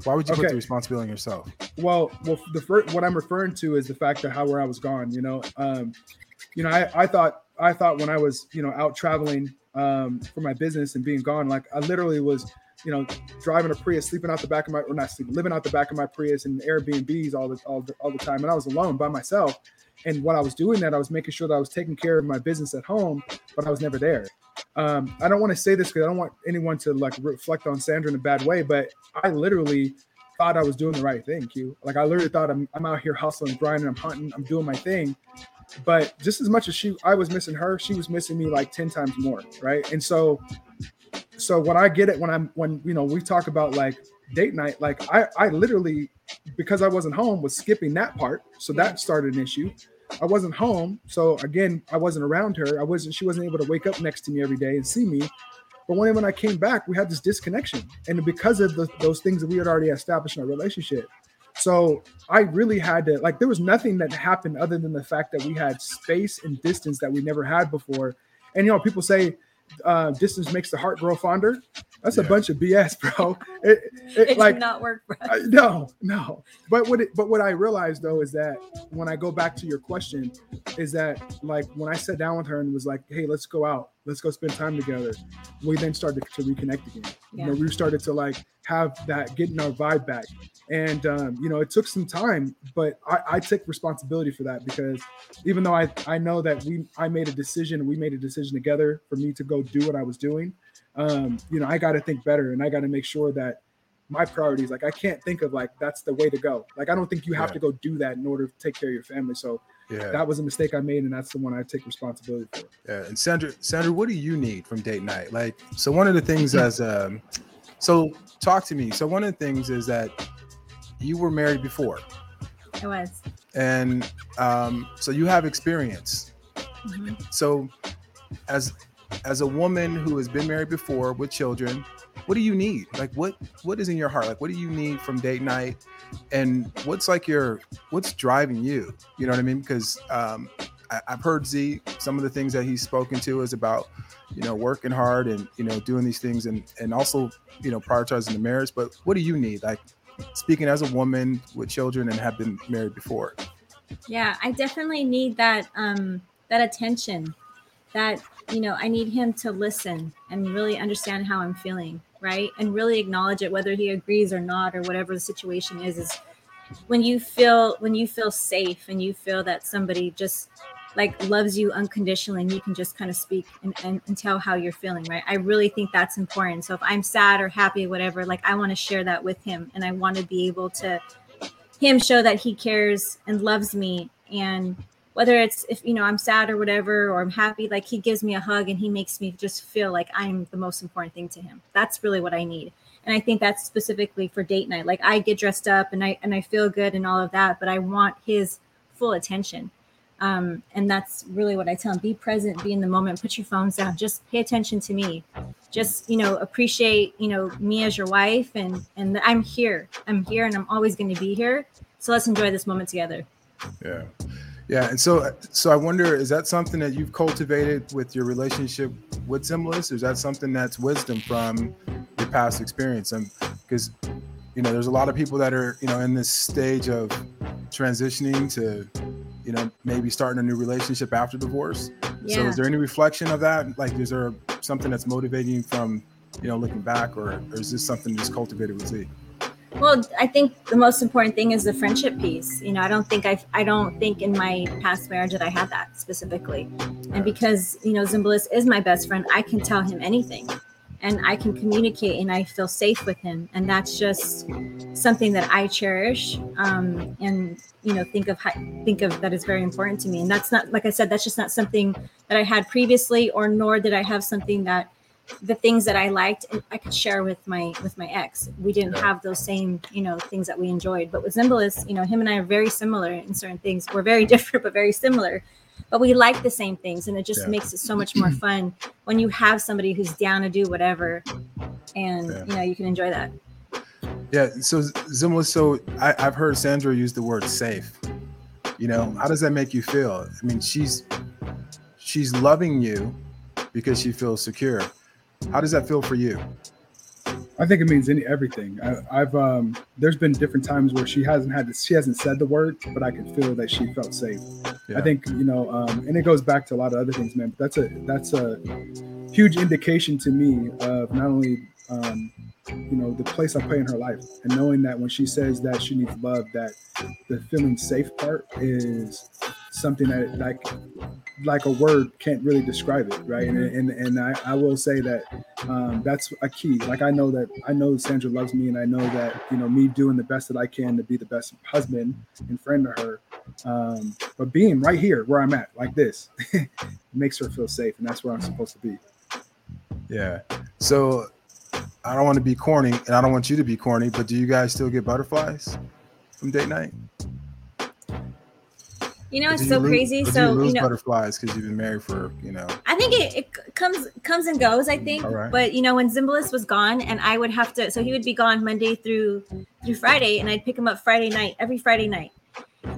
Speaker 2: Why would you put the responsibility on yourself?
Speaker 4: well, well, the first what I'm referring to is the fact that how where I was gone. You know, um, you know, I I thought I thought when I was you know out traveling um for my business and being gone, like I literally was. You know, driving a Prius, sleeping out the back of my, or not sleeping, living out the back of my Prius and Airbnbs all the all the, all the time, and I was alone by myself. And when I was doing that, I was making sure that I was taking care of my business at home, but I was never there. Um, I don't want to say this because I don't want anyone to like reflect on Sandra in a bad way, but I literally thought I was doing the right thing, Q. Like I literally thought I'm, I'm out here hustling, grinding, I'm hunting, I'm doing my thing. But just as much as she I was missing her, she was missing me like 10 times more. Right. And so so when I get it, when I'm when you know we talk about like date night, like I I literally because I wasn't home was skipping that part. So that started an issue. I wasn't home, so again, I wasn't around her. I wasn't. She wasn't able to wake up next to me every day and see me. But when when I came back, we had this disconnection, and because of the, those things that we had already established in our relationship, so I really had to like. There was nothing that happened other than the fact that we had space and distance that we never had before. And you know, people say uh, distance makes the heart grow fonder. That's
Speaker 2: Yeah.
Speaker 4: a bunch of BS, bro. It, it,
Speaker 3: It
Speaker 4: like
Speaker 3: did not work for us.
Speaker 4: I- no, no. But what it, but what I realized though is that when I go back to your question, is that like when I sat down with her and was like, "Hey, let's go out, let's go spend time together," we then started to reconnect again. You know,
Speaker 3: Yeah.
Speaker 4: we started to like have that getting our vibe back, and um, you know, it took some time, but I, I take responsibility for that because even though I I know that we I made a decision, we made a decision together for me to go do what I was doing. Um, you know, I got to think better, and I got to make sure that my priorities. Like I can't think of like that's the way to go. Like I don't think you have
Speaker 2: Yeah.
Speaker 4: to go do that in order to take care of your family. So
Speaker 2: Yeah.
Speaker 4: that was a mistake I made, and that's the one I take responsibility for.
Speaker 2: Yeah, and Sandra, Sandra, what do you need from date night? Like, so one of the things as um, so talk to me. So one of the things is that you were married before,
Speaker 3: It was.
Speaker 2: and um, so you have experience.
Speaker 3: Mhm.
Speaker 2: So, as as a woman who has been married before with children, what do you need? Like, what what is in your heart? Like, what do you need from date night? And what's like your what's driving you? You know what I mean? Because um, I, I've heard Z some of the things that he's spoken to is about you know working hard and you know doing these things and and also you know prioritizing the marriage. But what do you need? Like speaking as a woman with children and have been married before.
Speaker 3: Yeah, I definitely need that um that attention. That you know, I need him to listen and really understand how I'm feeling, right? And really acknowledge it whether he agrees or not or whatever the situation is is when you feel when you feel safe and you feel that somebody just like loves you unconditionally and you can just kind of speak and, and, and tell how you're feeling right i really think that's important so if i'm sad or happy whatever like i want to share that with him and i want to be able to him show that he cares and loves me and whether it's if you know i'm sad or whatever or i'm happy like he gives me a hug and he makes me just feel like i'm the most important thing to him. That's really what i need. And i think that's specifically for date night. Like i get dressed up and i and i feel good and all of that but i want his full attention. Um, and that's really what i tell him. Be present be in the moment put your phones down. Just pay attention to me. Just you know appreciate you know me as your wife and and i'm here. I'm here and i'm always going to be here. So let's enjoy this moment together.
Speaker 2: Yeah. Yeah. And so so I wonder, is that something that you've cultivated with your relationship with Zimbalist? Or is that something that's wisdom from your past experience? And because you know, there's a lot of people that are, you know, in this stage of transitioning to, you know, maybe starting a new relationship after divorce. So is there any reflection of that? Like is there something that's motivating from, you know, looking back or, or is this something just cultivated with Z?
Speaker 3: Well, I think the most important thing is the friendship piece. You know, I don't think I I don't think in my past marriage that I had that specifically. And because, you know, Zimbalist is my best friend, I can tell him anything and I can communicate and I feel safe with him. And that's just something that I cherish um, and, you know, think of think of that is very important to me. And that's not, like I said, that's just not something that I had previously or nor did I have something that the things that I liked and I could share with my with my ex. We didn't have those same, you know, things that we enjoyed. But with Zimbalist, you know, him and I are very similar in certain things. We're very different, but very similar. But we like the same things, and it just
Speaker 2: Yeah.
Speaker 3: makes it so much more fun when you have somebody who's down to do whatever, and
Speaker 2: Yeah.
Speaker 3: you know you can enjoy that.
Speaker 2: Yeah. So Zimla, so I, I've heard Sandra use the word safe. You know, how does that make you feel? I mean, she's she's loving you because she feels secure. How does that feel for you?
Speaker 4: I think it means any everything. I, I've um, there's been different times where she hasn't had this, she hasn't said the word, but I could feel that she felt safe.
Speaker 2: Yeah.
Speaker 4: I think you know, um, and it goes back to a lot of other things, man. But that's a that's a huge indication to me of not only um, you know the place I play in her life, and knowing that when she says that she needs love, that the feeling safe part is something that like like a word can't really describe it, right? And and, and I, I will say that um, that's a key. Like I know that I know Sandra loves me, and I know that you know me doing the best that I can to be the best husband and friend to her. Um, but being right here where I'm at, like this, makes her feel safe, and that's where I'm supposed to be.
Speaker 2: Yeah. So I don't want to be corny, and I don't want you to be corny, but do you guys still get butterflies from date night?
Speaker 3: You know, it's so
Speaker 2: lose-
Speaker 3: crazy. So
Speaker 2: you
Speaker 3: you know,
Speaker 2: butterflies because you've been married for you know.
Speaker 3: I think it, it comes comes and goes. I think,
Speaker 2: right.
Speaker 3: but you know, when Zimbalist was gone, and I would have to, so he would be gone Monday through through Friday, and I'd pick him up Friday night, every Friday night.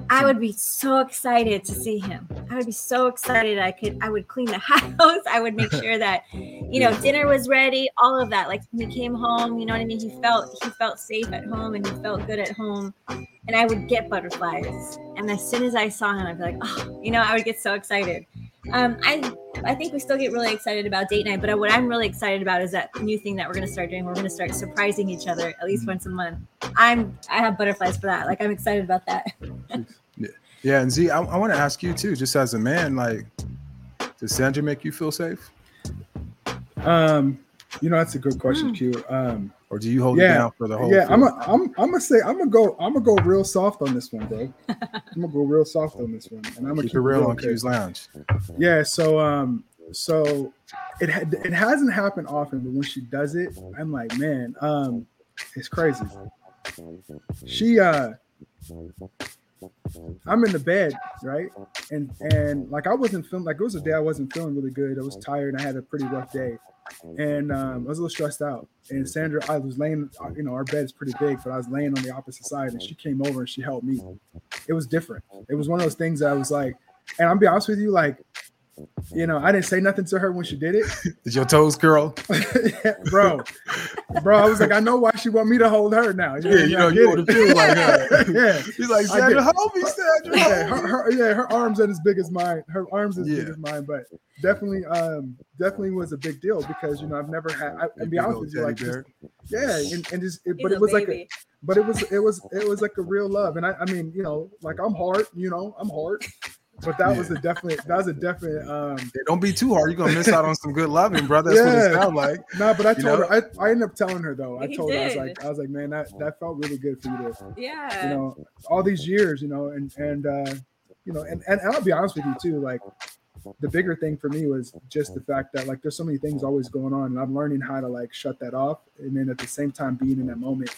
Speaker 3: I would be so excited to see him. I would be so excited. I could, I would clean the house. I would make sure that, you you know, dinner was ready, all of that. Like when he came home, you know what I mean? He felt he felt safe at home and he felt good at home. And I would get butterflies. And as soon as I saw him, I'd be like, oh, you know, I would get so excited. Um, I I think we still get really excited about date night, but what I'm really excited about is that new thing that we're gonna start doing. We're gonna start surprising each other at least once a month. I'm I have butterflies for that. Like I'm excited about that.
Speaker 2: Yeah, and Z, I, I want to ask you too, just as a man, like, does Sandra make you feel safe,
Speaker 4: Um, you know, that's a good question, Q. Um,
Speaker 2: or do you hold it down for the whole?
Speaker 4: yeah, I'm
Speaker 2: field?
Speaker 4: a, I'm I'm gonna say I'm gonna go I'm gonna go real soft on this one, bro. I'm gonna go real soft on this one, and I'm gonna
Speaker 2: keep it real on
Speaker 4: okay.
Speaker 2: Q's Lounge.
Speaker 4: Yeah, so um, so it ha- it hasn't happened often, but when she does it, I'm like, man, um, it's crazy. She uh, I'm in the bed, right, and and like I wasn't feeling like it was a day I wasn't feeling really good. I was tired. I had a pretty rough day, and um, I was a little stressed out. And Sandra, I was laying, you know, our bed is pretty big, but I was laying on the opposite side, and she came over and she helped me. It was different. It was one of those things that I was like, and I'll be honest with you, like, you know, I didn't say nothing to her when she did it,
Speaker 2: Did your toes curl?
Speaker 4: bro. Bro, I was like, I know why she want me to hold her now.
Speaker 2: Yeah, you know, you
Speaker 4: get
Speaker 2: would feel like her.
Speaker 4: yeah.
Speaker 2: He's like,
Speaker 4: I
Speaker 2: Sandra,
Speaker 4: get-
Speaker 2: hold me, Sandra.
Speaker 4: yeah, her, her, yeah, her arms ain't as big as mine. Her arms as big
Speaker 2: Yeah.
Speaker 4: as mine, but definitely, um, definitely was a big deal because you know I've never had. I,
Speaker 2: You
Speaker 4: and be honest with you, like,
Speaker 2: teddy
Speaker 4: just, yeah, and, and just, it, but it was like, a, but it was, it was, it was like a real love, and I, I mean, you know, like I'm hard, you know, I'm hard, but that was a definite, that was a definite, um,
Speaker 2: Yeah, don't be too hard. You're gonna miss out on some good loving, brother. That's what it
Speaker 4: Yeah.
Speaker 2: sounds like.
Speaker 4: no, but I
Speaker 2: You
Speaker 4: told
Speaker 2: know?
Speaker 4: her, I, I ended up telling her though, I
Speaker 3: You
Speaker 4: told her, I was like, I was like, man, that that felt really good for you to
Speaker 3: Yeah.
Speaker 4: you know all these years you know and and uh you know and, and and i'll be honest with you too like the bigger thing for me was just the fact that like there's so many things always going on and i'm learning how to like shut that off and then at the same time being in that moment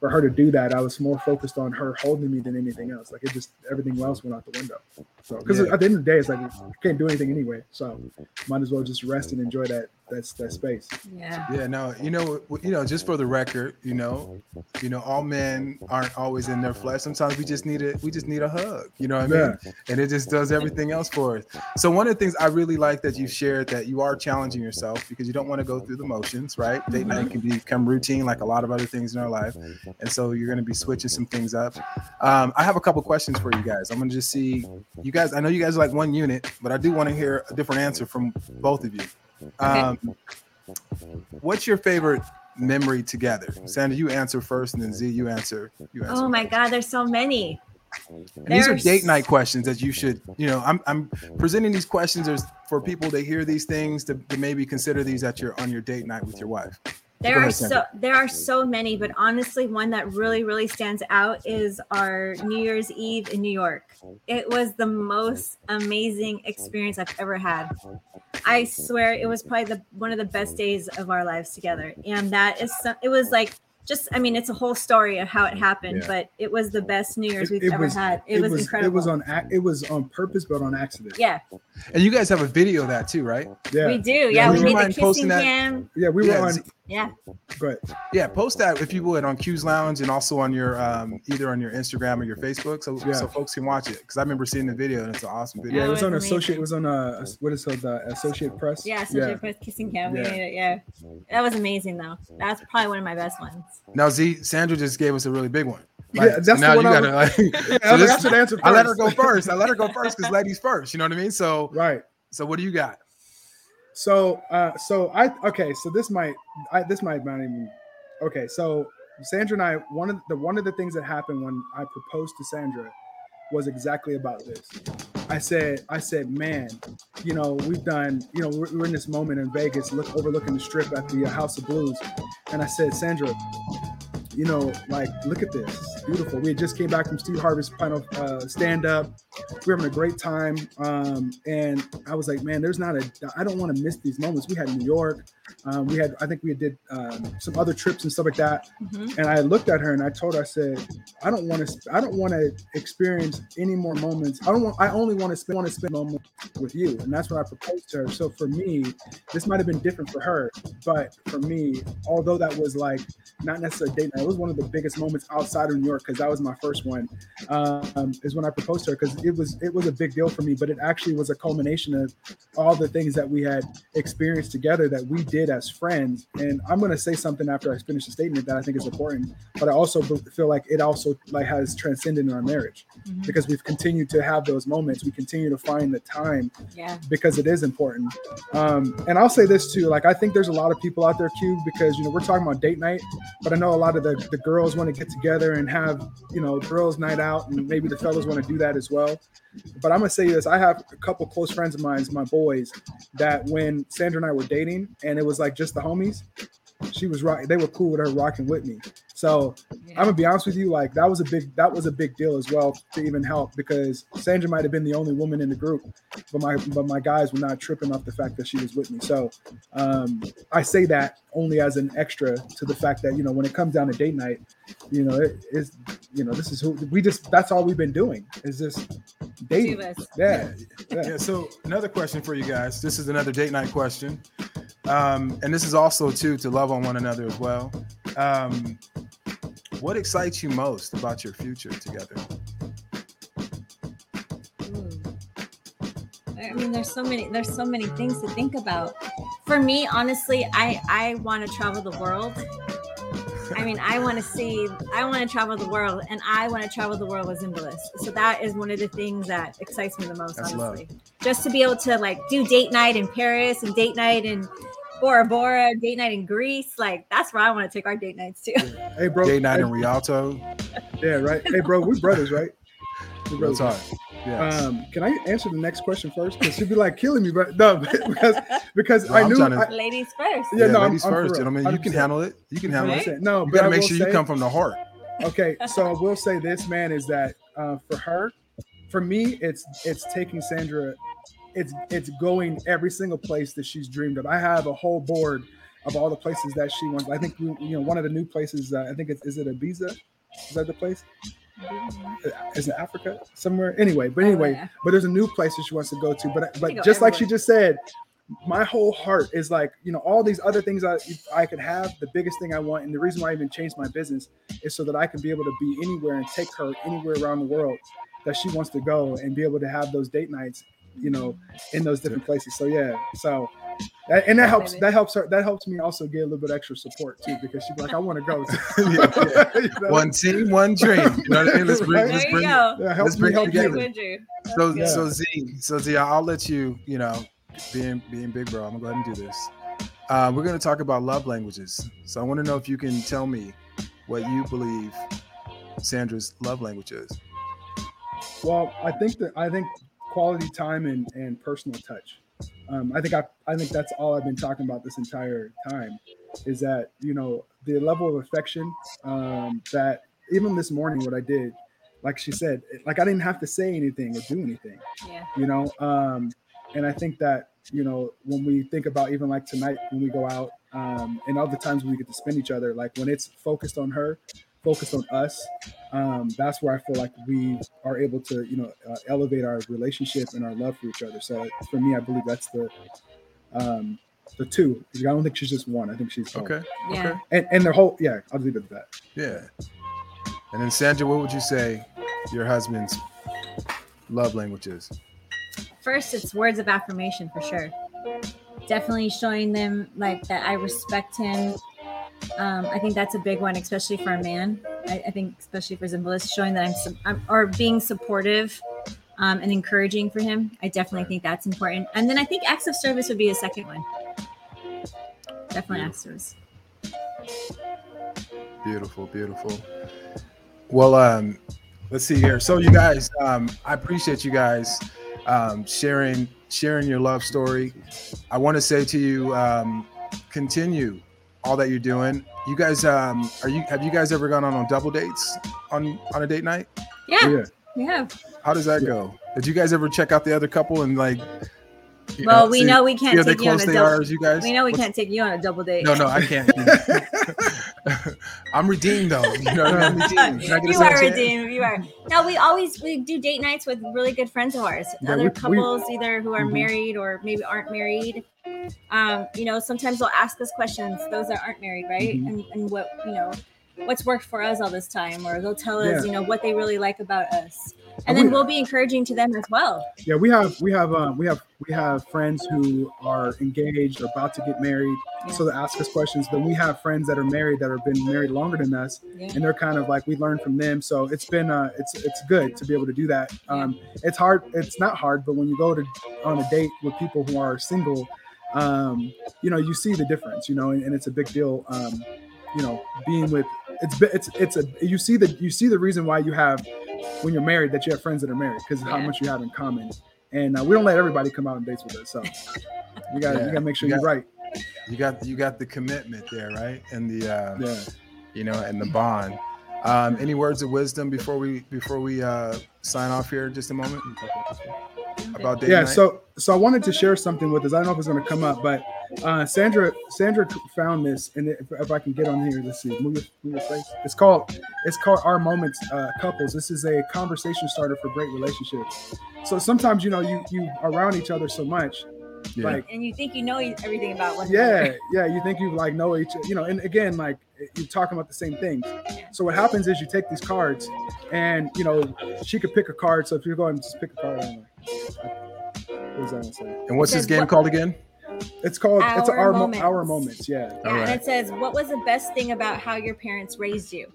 Speaker 4: for her to do that i was more focused on her holding me than anything else. Like it just everything else went out the window. So because
Speaker 2: Yeah.
Speaker 4: at the end of the day it's like i can't do anything anyway. So might as well just rest and enjoy that that's that space
Speaker 3: yeah.
Speaker 2: Yeah, no, you know, you know, just for the record, you know, you know, all men aren't always in their flesh. Sometimes we just need a, we just need a hug. You know what I mean? And it just does everything else for us. So one of the things I really like that you've shared that you are challenging yourself because you don't want to go through the motions, right? Date night can become routine like a lot of other things in our life, and so you're going to be switching some things up. Um, I have a couple questions for you guys. I'm going to just see you guys. I know you guys are like one unit, but I do want to hear a different answer from both of you. Um, what's your favorite memory together? Sandra, you answer first, and then Z, you answer. You answer.
Speaker 3: Oh my God, there's so many.
Speaker 2: These are date night questions that you should, you know, I'm I'm presenting these questions for people to hear these things to, to maybe consider these at your on your date night with your wife.
Speaker 3: There
Speaker 2: Go
Speaker 3: are
Speaker 2: ahead,
Speaker 3: so there are so many, but honestly, one that really really stands out is our New Year's Eve in New York. It was the most amazing experience I've ever had. I swear it was probably the one of the best days of our lives together, and that is some, it was like just I mean it's a whole story of how it happened,
Speaker 2: Yeah.
Speaker 3: but it was the best New Year's
Speaker 4: It-
Speaker 3: we've
Speaker 4: it
Speaker 3: ever
Speaker 4: was-
Speaker 3: had. It, was, incredible.
Speaker 4: it was on it was on purpose but on accident
Speaker 3: yeah,
Speaker 2: And you guys have a video of that too, right?
Speaker 4: yeah
Speaker 3: we do. Yeah,
Speaker 2: would
Speaker 3: we
Speaker 2: you
Speaker 3: made
Speaker 2: mind
Speaker 3: the
Speaker 2: posting
Speaker 3: kissing
Speaker 2: that?
Speaker 3: cam.
Speaker 4: yeah we were
Speaker 2: Yeah,
Speaker 4: on
Speaker 2: Z-
Speaker 3: Yeah,
Speaker 4: but
Speaker 2: Yeah, post that if you would on Q's Lounge and also on your um, either on your Instagram or your Facebook, so
Speaker 4: Yeah.
Speaker 2: so folks can watch it. Because I remember seeing the video and it's an awesome video.
Speaker 4: Yeah, it was on
Speaker 3: it's
Speaker 4: Associate. It was on uh, what is it, the Associate Press?
Speaker 3: yeah, such a press kissing cam. We
Speaker 4: Yeah.
Speaker 3: made it. Yeah, that was amazing though. That's probably one of my best ones.
Speaker 2: Now Z, Sandra just gave us a really big one.
Speaker 4: Yeah, that's
Speaker 2: now
Speaker 4: the
Speaker 2: you
Speaker 4: one I
Speaker 2: gotta like.
Speaker 4: Yeah,
Speaker 2: so
Speaker 4: I,
Speaker 2: this-
Speaker 4: I should answer. First.
Speaker 2: I let her go first. I let her go first because ladies first. You know what I mean? So
Speaker 4: right.
Speaker 2: so what do you got?
Speaker 4: So, uh, so I okay. So this might, I this might not even. Okay, so Sandra and I, one of the one of the things that happened when I proposed to Sandra was exactly about this. I said, I said, man, you know, we've done, you know, we're, we're in this moment in Vegas, look overlooking the strip at the House of Blues, and I said, Sandra, you know, like, look at this, It's beautiful. We had just came back from Steve Harvey's final uh, stand up. We are having a great time, um, and I was like, man, there's not a, I don't want to miss these moments. We had New York, um, we had, I think we did um, some other trips and stuff like that.
Speaker 3: Mhm.
Speaker 4: And I looked at her and I told her, I said, I don't want to, I don't want to experience any more moments. I don't want, I only want to spend, want to spend moments with you. And that's when I proposed to her. So for me, this might have been different for her, but for me, although that was like not necessarily date night, was one of the biggest moments outside of New York because that was my first one. Um, is when I proposed to her because it was it was a big deal for me, but it actually was a culmination of all the things that we had experienced together that we did as friends. And I'm going to say something after I finish the statement that I think is important, but I also feel like it also like has transcended in our marriage mm-hmm. because we've continued to have those moments. We continue to find the time
Speaker 3: yeah.
Speaker 4: because it is important. Um, and I'll say this too, like I think there's a lot of people out there, Q, because you know we're talking about date night, but I know a lot of the, the girls want to get together and have you know girls' night out, and maybe the fellas want to do that as well. But I'm gonna say this: I have a couple close friends of mine, my boys, that when Sandra and I were dating, and it was like just the homies, she was right. They were cool with her rocking with me. So yeah. I'm gonna be honest with you, like that was a big that was a big deal as well to even help because Sandra might have been the only woman in the group, but my but my guys were not tripping off the fact that she was with me. So um, I say that only as an extra to the fact that you know when it comes down to date night, you know it is you know this is who we just that's all we've been doing is just dating. Yeah,
Speaker 2: yeah. yeah. So another question for you guys. This is another date night question. Um, and this is also too to love on one another as well. Um, what excites you most about your future together?
Speaker 3: Hmm. I mean, there's so many. There's so many things to think about. For me, honestly, I I want to travel the world. I mean, I want to see, I want to travel the world, and I want to travel the world with Zimbalist. So that is one of the things that excites me the most, That's honestly. Love. Just to be able to like do date night in Paris and date night in Bora Bora, date night in Greece. Like that's where I want to take our date nights too.
Speaker 4: Hey, bro.
Speaker 2: Date night
Speaker 4: hey,
Speaker 2: in Rialto.
Speaker 4: Yeah, right. Hey, bro, we're brothers, right?
Speaker 2: We're brothers. Right?
Speaker 4: Yes. Um, can I answer the next question first? Because she'd be like killing me, but no, because because I knew
Speaker 3: to, I, ladies first.
Speaker 2: Yeah, yeah no, ladies I'm, 1st gentlemen. You can handle it. You can handle right? it. No, you gotta make sure say, you come from the heart.
Speaker 4: Okay, so I will say this, man, is that uh, for her, for me, it's it's taking Sandra it's it's going every single place that she's dreamed of. I have a whole board of all the places that she wants. I think you know one of the new places. Uh, I think it's is it Ibiza? Is that the place? Is it Africa somewhere? Anyway, but anyway, oh, yeah. but there's a new place that she wants to go to. But but just like she just said, my whole heart is like you know all these other things I I could have. The biggest thing I want, and the reason why I even changed my business is so that I can be able to be anywhere and take her anywhere around the world that she wants to go and be able to have those date nights you know, in those different places. So yeah, so that, and that helps. That helps her. That helps me also get a little bit extra support too, because she's like, I want to go.
Speaker 2: yeah, yeah. you know? One team, one dream. You know what I mean? Let's bring. Let's bring. Yeah, let's bring help together. So yeah. so Z so Z, I'll let you. You know, being being big bro, I'm gonna go ahead and do this. Uh, we're gonna talk about love languages. So I want to know if you can tell me what you believe Sandra's love language is.
Speaker 4: Well, I think that I think quality time and, and personal touch. Um, I think I, I think that's all I've been talking about this entire time is that you know the level of affection um, that even this morning what I did, like she said, like I didn't have to say anything or do anything.
Speaker 3: Yeah.
Speaker 4: You know, um, and I think that you know when we think about even like tonight when we go out um, and all the times we get to spend each other, like when it's focused on her, focused on us, um, that's where I feel like we are able to, you know, uh, elevate our relationship and our love for each other. So for me, I believe that's the um, the two. I don't think she's just one. I think she's
Speaker 2: okay.
Speaker 3: Yeah.
Speaker 2: Okay.
Speaker 4: And and the whole yeah, I'll leave it at that.
Speaker 2: Yeah. And then Sandra, what would you say your husband's love language is?
Speaker 3: First, it's words of affirmation for sure. Definitely showing them like that I respect him um, I think that's a big one, especially for a man. I, I think, especially for Zimbalist, showing that I'm, I'm or being supportive um, and encouraging for him. I definitely think that's important. And then I think acts of service would be a second one. Definitely acts of service.
Speaker 2: Beautiful, beautiful. Well, um, let's see here. So, you guys, um, I appreciate you guys um, sharing sharing your love story. I want to say to you, um, continue all that you're doing. You guys, um, are you have you guys ever gone on, on double dates on on a date night?
Speaker 3: Yeah, yeah. we have.
Speaker 2: How does that go? Did you guys ever check out the other couple and like?
Speaker 3: well, know, we see, know we can't take you on a double.
Speaker 2: you guys?
Speaker 3: We know we What's, can't take you on a double date.
Speaker 2: No, no, I can't. I'm redeemed though. You know, I'm redeemed.
Speaker 3: you are redeemed. You are. No, we always we do date nights with really good friends of ours. Yeah, Other we, couples, we, either who are mm-hmm. married or maybe aren't married um, you know, sometimes they'll ask us questions, those that aren't married, right? Mm-hmm. And, and what, you know, what's worked for us all this time, or they'll tell us,
Speaker 4: Yeah.
Speaker 3: you know, what they really like about us,
Speaker 4: And
Speaker 3: and then
Speaker 4: we-
Speaker 3: we'll be encouraging to them as well.
Speaker 4: Yeah, we have we have um, we have we have friends who are engaged or about to get married,
Speaker 3: Yeah.
Speaker 4: so they ask us questions. Then we have friends that are married that have been married longer than us,
Speaker 3: Yeah.
Speaker 4: and they're kind of like we learn from them. So it's been uh, it's it's good to be able to do that. Um, it's hard. It's not hard, but when you go to on a date with people who are single, um, you know, you see the difference. You know, and, and it's a big deal. Um, you know, being with it's it's it's a you see the you see the reason why you have when you're married that you have friends that are married because of how much you have in common. And uh, we don't let everybody come out on dates with us, so you got to
Speaker 2: Yeah.
Speaker 4: you got to make sure
Speaker 2: You
Speaker 4: you're right.
Speaker 2: You got you got the commitment there, right? And the uh,
Speaker 4: Yeah.
Speaker 2: you know, and the bond. Um, any words of wisdom before we before we uh, sign off here? Just a moment about date
Speaker 4: yeah
Speaker 2: night?
Speaker 4: so so i wanted to share something with us i don't know if it's going to come up but uh sandra sandra found this and if, if i can get on here let's see move your, move your face it's called it's called our moments uh couples. This is a conversation starter for great relationships. So sometimes you know you you around each other so much
Speaker 2: Yeah.
Speaker 4: like
Speaker 3: And you think you know everything about one
Speaker 4: yeah
Speaker 3: another.
Speaker 4: yeah you think you like know each you know and again like you're talking about the same things. So what happens is you take these cards and you know she could pick a card so if you're going just pick a card. I don't know. what does that one say
Speaker 2: and what's this
Speaker 3: Says
Speaker 2: game
Speaker 3: what-
Speaker 2: called again?
Speaker 4: It's called it's
Speaker 3: Our
Speaker 4: our mo-
Speaker 3: moments.
Speaker 4: our moments. Yeah,
Speaker 3: Yeah,
Speaker 2: All
Speaker 3: and it says, "What was the best thing about how your parents raised you?"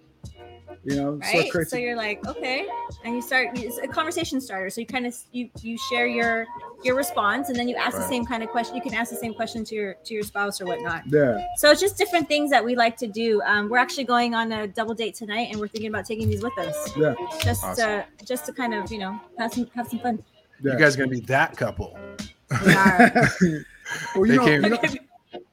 Speaker 4: you know, so
Speaker 3: Right.
Speaker 4: it creates
Speaker 3: So you're like, okay, and you start. It's a conversation starter. So you kind of you you share your your response, and then you ask the same kind of question. You can ask the same question to your to your spouse or whatnot.
Speaker 4: yeah.
Speaker 3: So it's just different things that we like to do. Um, we're actually going on a double date tonight, and we're thinking about taking these with us.
Speaker 4: Yeah.
Speaker 3: Just
Speaker 2: Awesome.
Speaker 3: uh, just to kind of you know have some have some fun.
Speaker 4: Yeah.
Speaker 2: You guys are gonna be that couple.
Speaker 3: We are.
Speaker 4: well, you know,
Speaker 2: came-
Speaker 4: you know,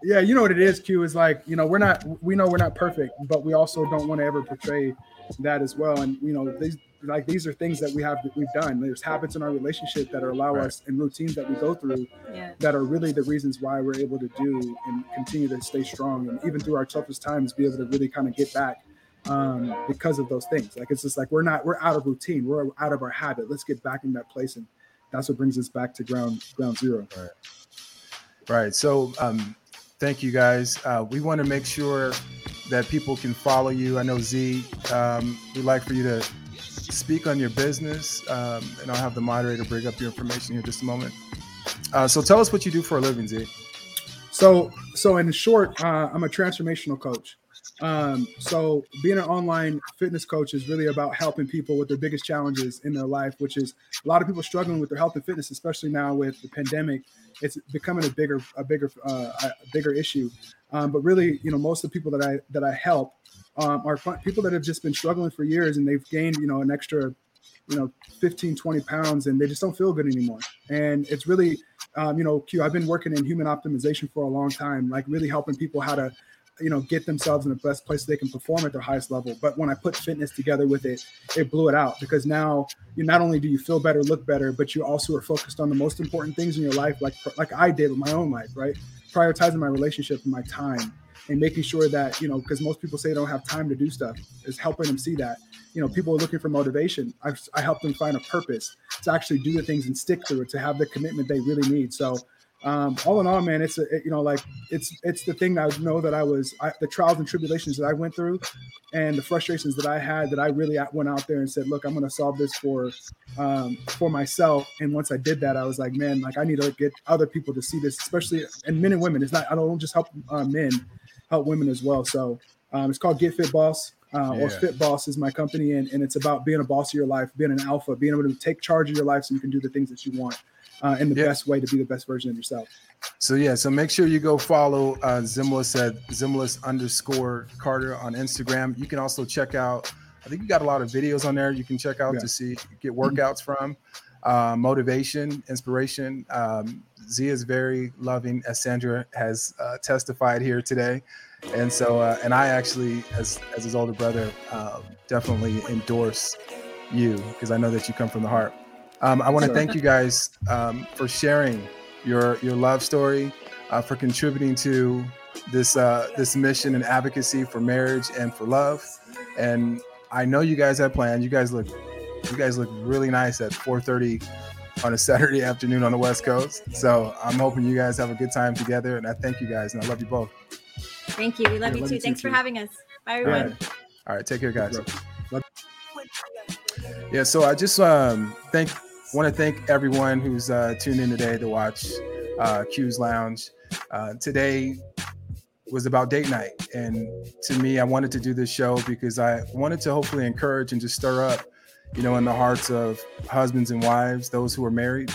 Speaker 4: yeah, you know what it is. Q is like, you know, we're not, we know we're not perfect, but we also don't want to ever portray that as well. And you know, these like these are things that we have that we've done. There's habits in our relationship that are allow
Speaker 2: Right.
Speaker 4: us and routines that we go through
Speaker 3: yeah.
Speaker 4: that are really the reasons why we're able to do and continue to stay strong and even through our toughest times be able to really kind of get back um because of those things like it's just like we're not we're out of routine we're out of our habit let's get back in that place and that's what brings us back to ground ground zero
Speaker 2: Right. Right. So um, thank you guys. Uh, we want to make sure that people can follow you. I know Z, um, we'd like for you to speak on your business, um, and I'll have the moderator bring up your information here in just a moment. Uh, so tell us what you do for a living, Z.
Speaker 4: So, so in short, uh, I'm a transformational coach. Um, so being an online fitness coach is really about helping people with their biggest challenges in their life, which is a lot of people struggling with their health and fitness, especially now with the pandemic. It's becoming a bigger, a bigger, uh, a bigger issue. Um, but really, you know, most of the people that I that I help um, are fun- people that have just been struggling for years and they've gained, you know, an extra, you know, 15, 20 pounds and they just don't feel good anymore. And it's really um, you know, Q, I've been working in human optimization for a long time, like really helping people how to, you know, get themselves in the best place they can perform at their highest level. But when I put fitness together with it, it blew it out because now you not only do you feel better, look better, but you also are focused on the most important things in your life, like like I did with my own life, right? Prioritizing my relationship and my time and making sure that, you know, because most people say they don't have time to do stuff, is helping them see that. You know, people are looking for motivation. I, I help them find a purpose to actually do the things and stick through it, to have the commitment they really need. So, um, all in all, man, it's a, it- you know, like it's it's the thing I know that I was I, the trials and tribulations that I went through, and the frustrations that I had that I really went out there and said, look, I'm going to solve this for um, for myself. And once I did that, I was like, man, like I need to get other people to see this, especially and men and women. It's not I don't just help uh, men, help women as well. So um, it's called Get Fit Boss. Uh, or
Speaker 2: Yeah.
Speaker 4: Fit Boss is my company, and, and it's about being a boss of your life, being an alpha, being able to take charge of your life so you can do the things that you want uh, in the
Speaker 2: Yeah.
Speaker 4: best way to be the best version of yourself.
Speaker 2: So yeah, so make sure you go follow uh, Zimlis at Zimlis underscore Carter on Instagram. You can also check out. I think you got a lot of videos on there. You can check out
Speaker 4: Yeah.
Speaker 2: to see get workouts from, uh, motivation, inspiration. Um, Z is very loving, as Sandra has uh, testified here today, and so uh, and I actually, as as his older brother, um, definitely endorse you because I know that you come from the heart. Um, I want to thank you guys um, for sharing your your love story, uh, for contributing to this uh, this mission and advocacy for marriage and for love. And I know you guys have plans. You guys look you guys look really nice at 4:30 on a Saturday afternoon on the West Coast. So I'm hoping you guys have a good time together. And I thank you guys, and I love you both.
Speaker 3: Thank you. We love
Speaker 4: Yeah,
Speaker 3: you
Speaker 4: love
Speaker 3: too.
Speaker 4: you too,
Speaker 3: Thanks for having us. Bye, everyone.
Speaker 4: right.
Speaker 2: All right, take care, guys. Yeah, so I just um thank want to thank everyone who's uh, tuned in today to watch uh, Q's Lounge. Uh, today was about date night, and to me, I wanted to do this show because I wanted to hopefully encourage and just stir up, you know, in the hearts of husbands and wives, those who are married,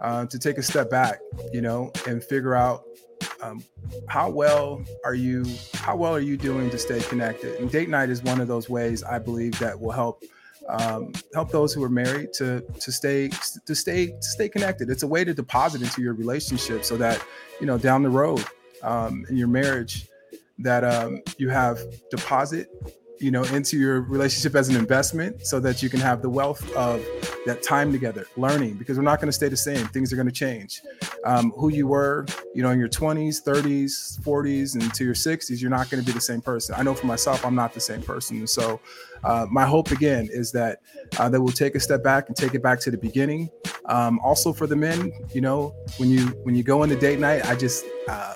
Speaker 2: uh, to take a step back, you know, and figure out um, how well are you how well are you doing to stay connected and date night is one of those ways i believe that will help um, help those who are married to to stay to stay to stay connected. It's a way to deposit into your relationship so that you know down the road um, in your marriage that um, you have deposit you know into your relationship as an investment so that you can have the wealth of that time together learning because we're not going to stay the same. Things are going to change um, who you were you know in your 20s 30s 40s and to your 60s you're not going to be the same person. I know for myself i'm not the same person. And so uh, my hope again is that uh, that we'll take a step back and take it back to the beginning. Um, also for the men you know when you when you go into date night i just uh,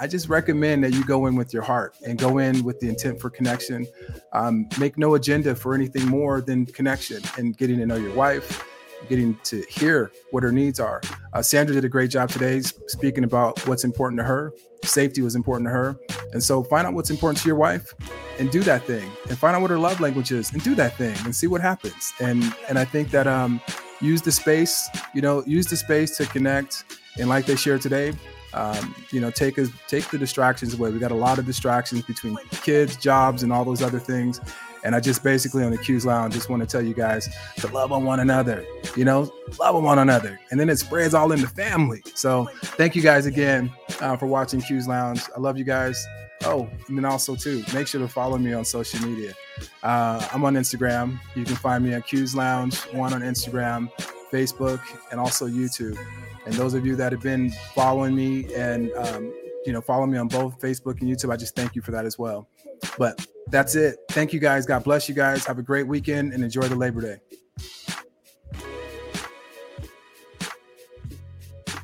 Speaker 2: I just recommend that you go in with your heart and go in with the intent for connection. Um, make no agenda for anything more than connection and getting to know your wife, getting to hear what her needs are. Uh, Sandra did a great job today speaking about what's important to her. Safety was important to her. And so find out what's important to your wife and do that thing and find out what her love language is and do that thing and see what happens. And and I think that um use the space, you know, use the space to connect. And like they shared today, um, you know, take take the distractions away. We got a lot of distractions between kids, jobs, and all those other things. And I just basically on the Q's Lounge just want to tell you guys to love on one another, you know, love on one another. And then it spreads all in the family. So thank you guys again uh, for watching Q's Lounge. I love you guys. Oh, and then also too, make sure to follow me on social media. Uh, I'm on Instagram. You can find me at Q's Lounge, one on Instagram, Facebook, and also YouTube. And those of you that have been following me and um, you know follow me on both Facebook and YouTube, I just thank you for that as well. But that's it. Thank you guys. God bless you guys. Have a great weekend and enjoy the Labor Day.